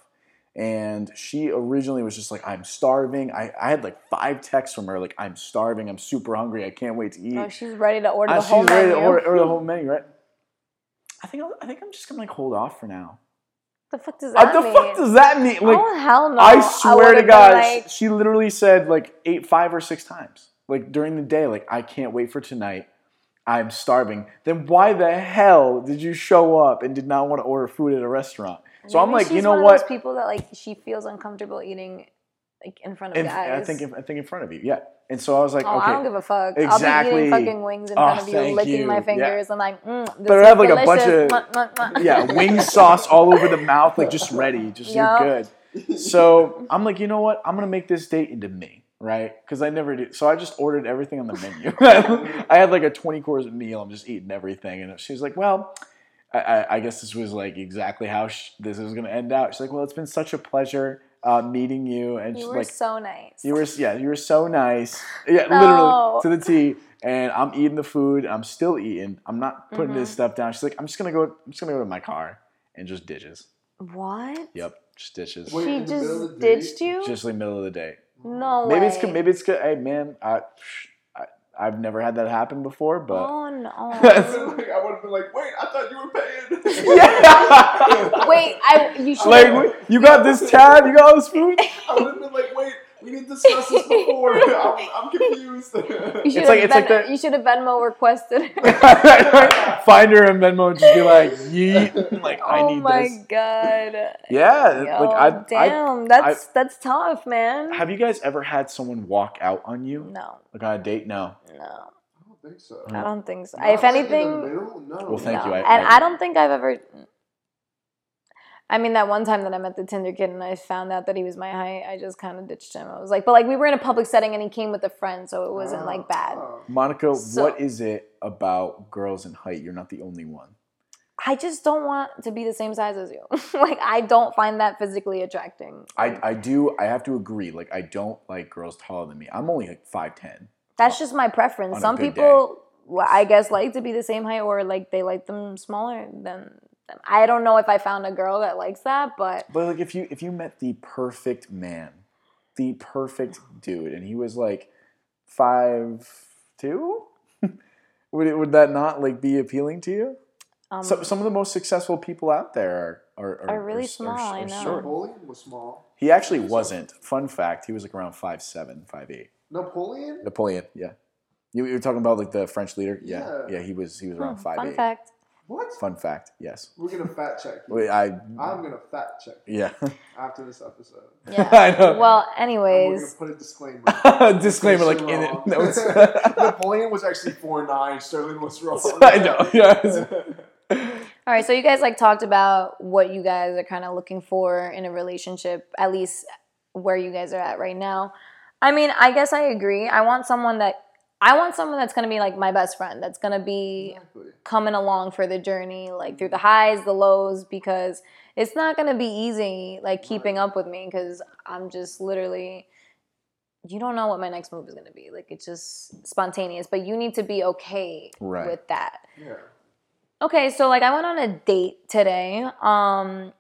And she originally was just like, I'm starving. I, I had like five texts from her, like, I'm starving, I'm super hungry, I can't wait to eat. Oh, she's ready to order Ah, the she's whole ready menu. to order, order the whole menu, right? I think I'll, I think I'm just gonna like hold off for now. the fuck does What that the mean? fuck does that mean? Like, oh hell no! I swear would've to God, like, she literally said like eight, five or six times, like during the day, like I can't wait for tonight. I'm starving. Then why the hell did you show up and did not want to order food at a restaurant? So I'm like, you know one of what? Those people that like she feels uncomfortable eating like in front of In- guys. I think in, I think in front of you, yeah. And so I was like, Oh, okay, I don't give a fuck. I'll be Exactly. eating fucking wings in Oh, front of you, licking you. my Yeah. fingers, and like, mm, this Better is have, like, a bunch of- Mwah, mwah, mwah. yeah, wing sauce all over the mouth, like just ready, just Yeah. you're good. So I'm like, you know what? I'm gonna make this date into me, right? Because I never do. So I just ordered everything on the menu. I had like a 20 course meal. I'm just eating everything, and she's like, well. I, I, I guess this was like exactly how sh- this is gonna end out. She's like, "Well, it's been such a pleasure uh, meeting you," and You she's were like, so nice. you were yeah, you were so nice. Yeah, No. literally to the T. And I'm eating the food. I'm still eating. I'm not putting this Mm-hmm. stuff down. She's like, I'm just gonna go. I'm just gonna go to my car and just ditches. what? Yep, just ditches. Wait, She in the middle of just ditched you? Just like middle of the day. No Maybe way. it's good. Maybe it's good. Hey man, I, I I've never had that happen before, but Oh no. like, I would have been like, wait, I thought you were paying. yeah. Wait, I you should. like you got this tab. You got all this food. I would have been like, wait, we didn't discuss this before. I'm, I'm confused. you should It's like- have it's like the- you should have Venmo requested. Find her in Venmo and just be like, yeet. Like I oh need. oh my this. god. Yeah, Yo, like I, I damn, that's that's tough, man. Have you guys ever had someone walk out on you? no, Like on a date? No. no, I don't think so. I don't think so. Not if like in the anything, no. Well, thank no. you. I- and I- I don't think I've ever. I mean, that one time that I met the Tinder kid and I found out that he was my height, I just kind of ditched him. I was like, but like we were in a public setting and he came with a friend, so it wasn't like oh, bad. Oh. Monica, So- what is it about girls and height? You're not the only one. I just don't want to be the same size as you. like I don't find that physically attracting. I, I do I have to agree. Like I don't like girls taller than me. I'm only like five ten. That's just my preference. on a Some good people, well, I guess, like to be the same height, or like they like them smaller than them. I don't know if I found a girl that likes that, but But like if you if you met the perfect man, the perfect dude, and he was like five two, would it, would that not like be appealing to you? um, So, some of the most successful people out there are are, Are really small, I know. short. Napoleon was small. He actually wasn't. Fun fact: he was like around five seven, five eight. Napoleon? Napoleon, yeah. You, you were talking about like the French leader, yeah, Yeah. yeah. He was he was around hmm, five fun eight. fact. What? Fun fact, yes. We're gonna fact check. You. Wait, I I'm gonna fact check you yeah. after this episode. Yeah. I know. Well, And we're gonna anyways, put a disclaimer. Disclaimer, like Sterling in it. wrong. notes. Napoleon was actually four nine. Sterling was wrong. I know. Yes. all right. So you guys like talked about what you guys are kind of looking for in a relationship, at least where you guys are at right now. I mean, I guess I agree. I want someone that I want someone that's gonna be like my best friend. That's gonna be Exactly. coming along for the journey, like through the highs, the lows, because it's not gonna be easy, like keeping up with me, because I'm just literally, you don't know what my next move is gonna be. Like it's just spontaneous, but you need to be okay Right. with that. Yeah. Okay, so like I went on a date today. Um,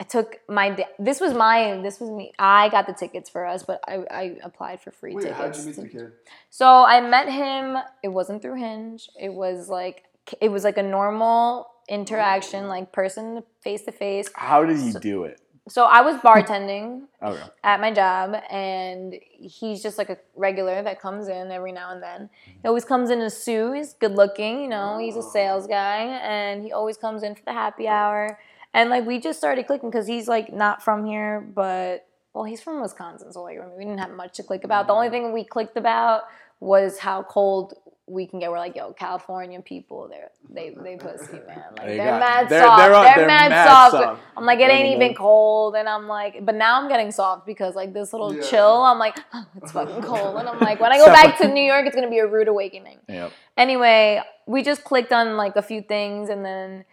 I took my da- this was my this was me. I got the tickets for us, but I, I applied for free Wait, tickets. how'd you meet the kid? so I met him. It wasn't through Hinge. It was like it was like a normal interaction, oh. like person face to face. How did he do it? So I was bartending Okay. at my job, and he's just like a regular that comes in every now and then. Mm-hmm. He always comes in a suit. He's good looking, you know. He's a oh. sales guy, and he always comes in for the happy hour. And like we just started clicking because he's like not from here, but well, he's from Wisconsin, so like we didn't have much to click about. The only thing we clicked about was how cold we can get. We're like, yo, California people, they're they they pussy man, like They they got- are mad they're- soft. they're They're, they're mad, mad soft. soft. I'm like, it ain't even cold, and I'm like, but now I'm getting soft because like this little Yeah. chill. I'm like, oh, it's fucking cold, and I'm like, when I go back to New York, it's gonna be a rude awakening Yep. anyway, we just clicked on like a few things and then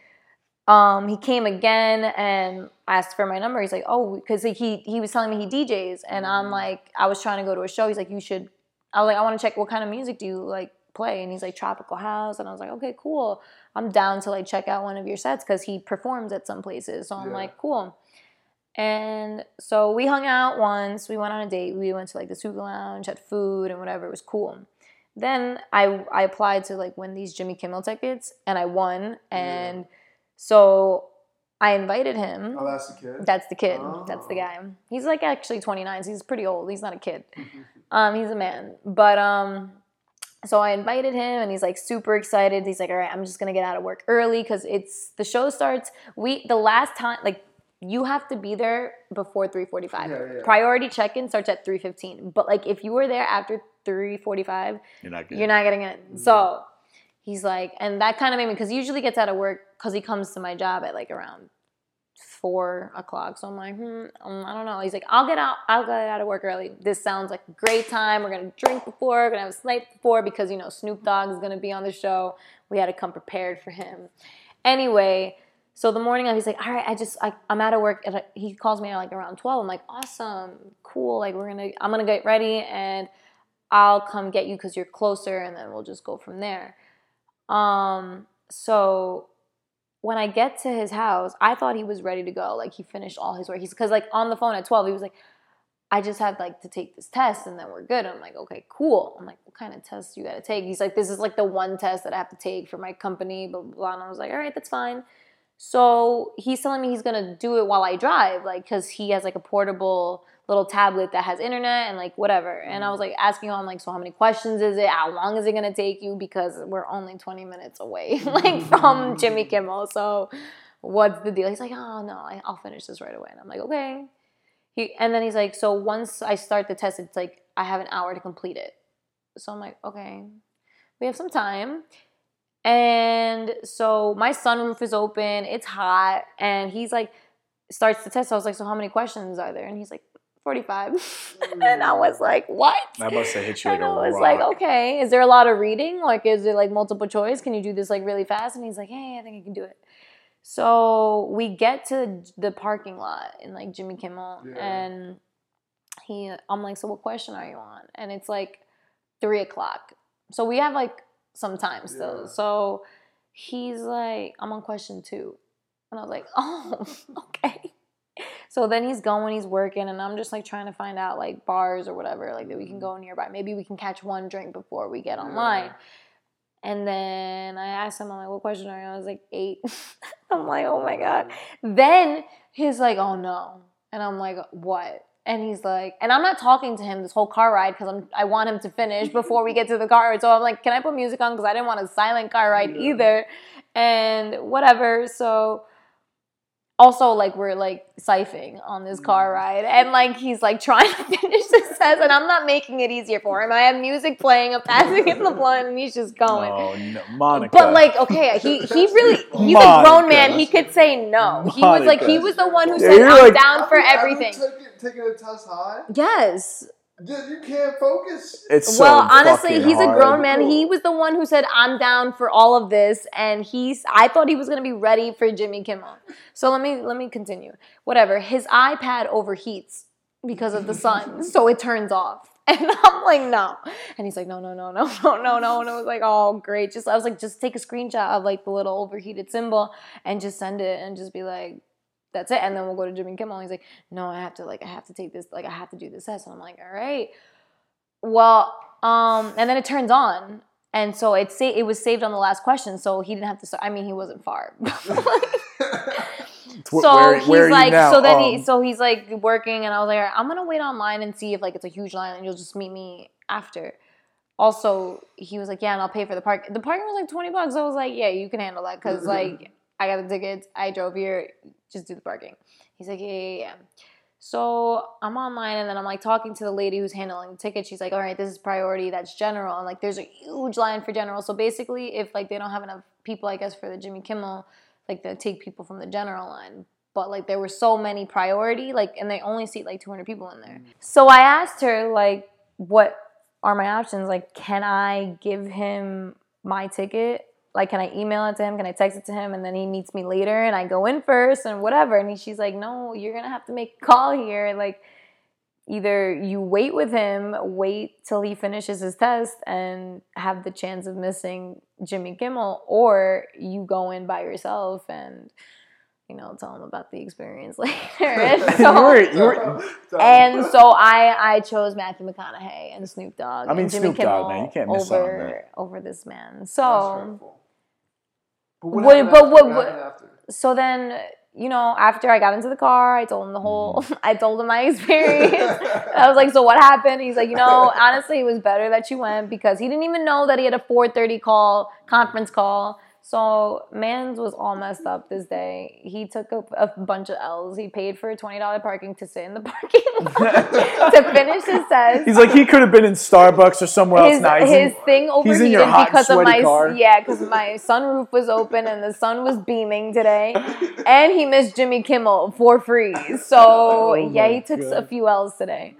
um, he came again and asked for my number. He's like, oh, because he he was telling me he DJs, and I'm like, I was trying to go to a show. He's like, you should. I was like, I want to check what kind of music do you like play, and he's like, tropical house, and I was like, okay, cool. I'm down to like check out one of your sets because he performs at some places. So I'm Yeah. like, cool. And so we hung out once. We went on a date. We went to like the Suga Lounge, had food and whatever. It was cool. Then I I applied to like win these Jimmy Kimmel tickets, and I won. And so I invited him. Oh, that's the kid. That's the kid. That's the Oh. guy. He's like actually 29, so he's pretty old. He's not a kid. Um, he's a man. But um, so I invited him, and he's like super excited. He's like, "All right, I'm just gonna get out of work early because it's the show starts. We the last time like you have to be there before 3:45. Yeah, yeah. Priority check-in starts at 3:15. But like if you were there after 3:45, You're not good. you're not getting in. So he's like, and that kind of made me because he usually gets out of work because he comes to my job at like around four o'clock. So I'm like, hmm, um, I don't know. He's like, I'll get out. I'll get out of work early. This sounds like a great time. We're gonna drink before. We're gonna have a snipe before because you know Snoop Dogg is gonna be on the show. We had to come prepared for him. Anyway. So the morning of, he's like, all right, I just, I, I'm out of work. And I- he calls me at like around 12. I'm like, awesome, cool. Like we're to, I'm to get ready and I'll come get you because you're closer and then we'll just go from there. Um, so when I get to his house, I thought he was ready to go. Like he finished all his work. He's because like on the phone at 12, he was like, I just have like to take this test and then we're good. I'm like, okay, cool. I'm like, what kind of test you gotta take? He's like, this is like the one test that I have to take for my company, blah blah blah. And I was like, all right, that's fine. So he's telling me he's gonna do it while I drive, like, cause he has like a portable little tablet that has internet and like whatever. And I was mm-hmm. like asking him, like, so how many questions is it? How long is it gonna take you? Because we're only 20 minutes away, like mm-hmm. from Jimmy Kimmel. So what's the deal? He's like, oh no, I'll finish this right away. And I'm like, okay. He and then he's like, so once I start the test, it's like I have an hour to complete it. So I'm like, okay, we have some time. And so my sunroof is open, it's hot, and he's like starts the test. I was like, so how many questions are there? And he's like, 45. and I hmm. was like, what? That must have hit you like and a I was rock. like, okay, is there a lot of reading? Like, is it like multiple choice? Can you do this like really fast? And he's like, hey, I think I can do it. So we get to the parking lot in like Jimmy Kimmel, Yeah. and he, I'm like, so what question are you on? And it's like three o'clock. So we have like some time still. Yeah. So he's like, I'm on question two. And I was like, oh, okay. So then he's going, he's working, and I'm just like trying to find out like bars or whatever, like that we can mm. go nearby. Maybe we can catch one drink before we get online. And then I asked him, I'm like, what question are you? I was like, eight. I'm like, oh my God. Mm. Then he's like, oh no. And I'm like, what? And he's like, and I'm not talking to him this whole car ride because I'm I want him to finish before we get to the car. So I'm like, can I put music on? Because I didn't want a silent car ride Yeah. either. And whatever. So also like we're like siphoning on this car mm. ride and like he's like trying to finish this test and I'm not making it easier for him. I have music playing, I'm passing him the blunt and he's just going. Oh, no, Monica. But like, okay, he he really he's a grown man. He could say no. He was like he was the one who said you're I'm like- down for Have you everything. Taken, taking a test high? Yes. Dude, you can't focus. it's so well, honestly, fucking he's a grown man. He was the one who said I'm down for all of this, and he's. I thought he was gonna be ready for Jimmy Kimmel. So let me let me continue. Whatever. His iPad overheats because of the sun, so it turns off. And I'm like, no. And he's like, no, no, no, no, no, no, no. And I was like, oh, great. Just I was like, just take a screenshot of like the little overheated symbol and just send it and just be like, that's it. And then we'll go to Jimmy Kimmel. He's like, no, I have to like, I have to take this, like, I have to do this test. And I'm like, all right. Well, um, and then it turns on. And so it sa- it was saved on the last question, so he didn't have to. Start. I mean, he wasn't far. So where- he's where you like, now? so then he, Um, so he's like working, and I was like, right, I'm gonna wait online and see if like it's a huge line, and you'll just meet me after. Also, he was like, yeah, and I'll pay for the park. The parking was like twenty bucks. I was like, yeah, you can handle that because like I got the tickets, I drove here, just do the parking. He's like, yeah, yeah, yeah. So I'm online and then I'm like talking to the lady who's handling the ticket. She's like, all right, this is priority, that's general. And like there's a huge line for general. So basically, if like they don't have enough people, I guess, for the Jimmy Kimmel, like they take people from the general line. But like there were so many priority, like, and they only seat like 200 people in there. Mm. So I asked her, like, what are my options? Like, can I give him my ticket? Like, can I email it to him? Can I text it to him? And then he meets me later and I go in first and whatever. And he, she's like, no, you're going to have to make a call here. Like, either you wait with him, wait till he finishes his test and have the chance of missing Jimmy Kimmel, or you go in by yourself and, you know, tell him about the experience later. And You so, were- you were- and so I I chose Matthew McConaughey and Snoop Dogg. I mean, and Jimmy Snoop Dogg, Kimmel man, you can't miss out on over over this man. So But What- happened but after? what- What what- so then you know after I got into the car, I told him the whole I told him my experience. I was like, so what happened? He's like, you know, honestly, it was better that you went because he didn't even know that he had a 4:30 call conference call. So Mans was all messed up this day. He took a, a bunch of L's. He paid for a twenty dollar parking to sit in the parking lot to finish his test. He's like he could have been in Starbucks or somewhere else his, nice. his thing he's in your overheated because of my car. yeah because my sunroof was open and the sun was beaming today and he missed jimmy kimmel for free so Oh yeah he took a few l's today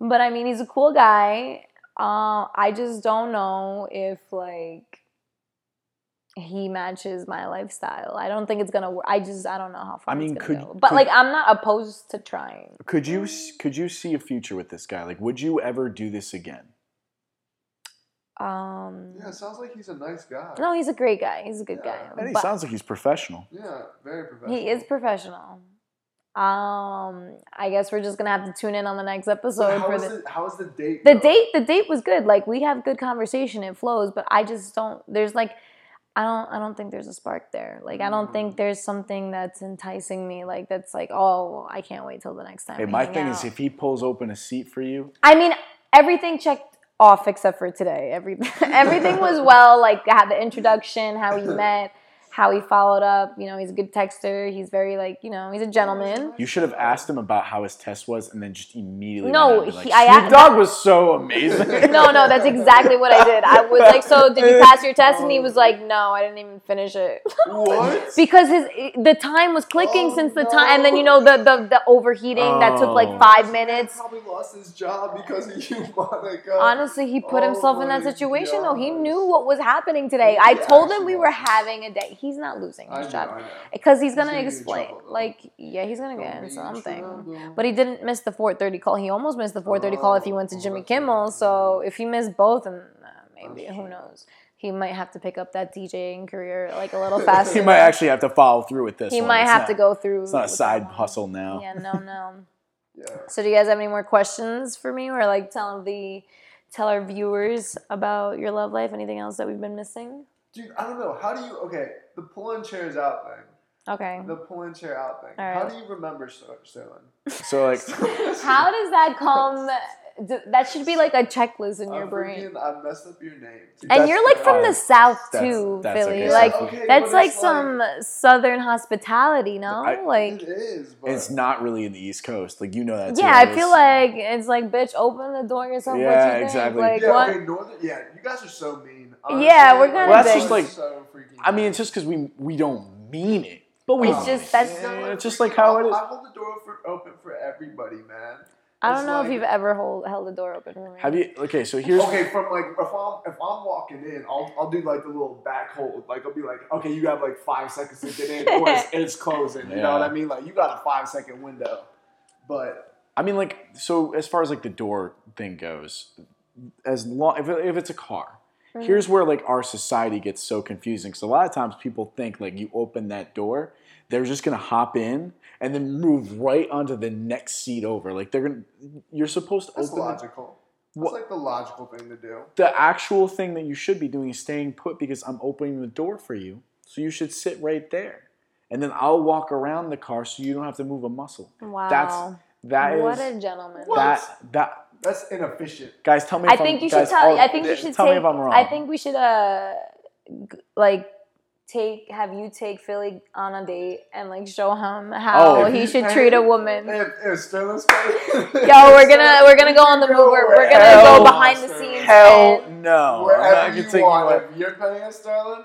but i mean he's a cool guy uh, i just don't know if like he matches my lifestyle i don't think it's gonna work i just i don't know how far I mean, it's could- go. but could- like i'm not opposed to trying Could you could you see a future with this guy? Like, would you ever do this again? um Yeah, it sounds like he's a nice guy. no he's a great guy he's a good Yeah. guy And he But- sounds like he's professional. Yeah, very professional. He is professional. Um, I guess we're just gonna have to tune in on the next So episode how for was the the, how was the date? the though? date. The date was good. Like we have good conversation, it flows. But I just don't. There's like, I don't. I don't think there's a spark there. Like I don't Mm. think there's something that's enticing me. Like that's like, oh, I can't wait till the next time. Hey, my thing is, if he pulls open a seat for you, I mean, everything checked off except for today. Everything, everything was well. Like had the introduction, how we met, how he followed up. You know, he's a good texter. He's very like, you know, he's a gentleman. You should have asked him about how his test was, and then just immediately. No, went on to be he- like, I Snoop a- Dogg was so amazing. No, no, that's exactly what I did. I was like, "So, did you pass your test?" And he was like, "No, I didn't even finish it." What? because his the time was clicking Oh, since the no. time, and then you know the the, the overheating that took like Oh. five He minutes. probably lost his job because of you, Monica. Honestly, he put Oh himself in that oh my situation. though. he knew what was happening today. I He told him actually we were having a day. He's not losing his know, job because he's He's gonna gonna explain. like, yeah, he's gonna Don't get in something. trouble. But he didn't miss the 4:30 call. He almost missed the 4:30 call if he went to Oh, Jimmy Kimmel. So if he missed both, and uh, maybe who knows? He might have to pick up that DJing career like a little faster. he might actually have to follow through with this. He one. might It's have not- to go through. It's not a side hustle now. Yeah, no, no. Yeah. So do you guys have any more questions for me, or like tell the tell our viewers about your love life? Anything else that we've been missing? Dude, I don't know. How do you? Okay, the pulling chairs out thing. Okay. The pulling chair out thing. All How do you remember Sterling? So like, How does that come? That should be like a checklist in I your brain. freaking- I messed up your name. And you're like from oh, the south that's- too, that's Philly. okay. Like Okay, that's like it's some southern hospitality, no? I- like It is, but it's not really in the East Coast. Like you know that. too. yeah, I feel like it's like bitch, open the door yourself. what Yeah, you think? exactly. Like yeah, what? okay, northern. Yeah, you guys are so mean. Yeah, we're gonna. Well, that's just like- so. I mean, mean, it's just because we we don't mean it, but we. It's just- that's- Yeah, it's just like how it is. I hold the door for, open for everybody, man. I don't know if you've ever hold, held the door open for me. Have you? Okay, so here's. Okay, from like if I'm if I'm walking in, I'll I'll do like the little back hold. Like I'll be like, okay, you have like five seconds to get in, or it's, it's closing. You know what I mean? Like you got a five second window. But I mean, like, so as far as like the door thing goes, as long if, if it's a car, Mm-hmm. here's where like our society gets so confusing. Because a lot of times people think like you open that door, they're just gonna hop in and then move right onto the next seat over. Like they're gonna, you're supposed to that's open the, logical. That's like the logical thing to do. the actual thing that you should be doing is staying put because I'm opening the door for you. So you should sit right there, and then I'll walk around the car so you don't have to move a muscle. wow. That's that is what a gentleman. that that That's inefficient. guys tell me. I if think I'm, you should tell. all- I think you should tell take. me if I'm wrong. I think we should uh, g- like take have you take Philly on a date and like show him how Oh, he should pay- treat a woman. If, if Sterling's paying, Yo, we're gonna we're gonna go on the move. We're, we're gonna go behind the scenes. Hell no. Wherever you want. If you're paying Sterling,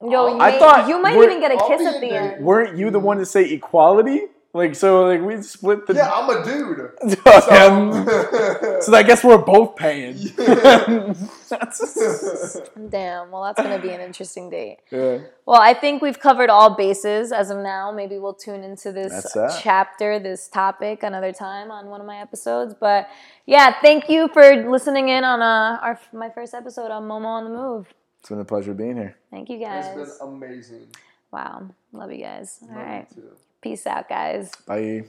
Yo, you, I may- thought you might even get a I'll kiss at the end. Weren't you the one to say equality? Like so, like we split the. yeah, I'm a dude. Um, So, so I guess we're both paying. Damn. Well, that's gonna be an interesting date. yeah. Well, I think we've covered all bases as of now. Maybe we'll tune into this chapter, this topic, another time on one of my episodes. But yeah, thank you for listening in on uh, our my first episode on Momo on the Move. It's been a pleasure being here. Thank you guys. It's been amazing. Wow, love you guys. All Love you too. Peace out, guys. Bye.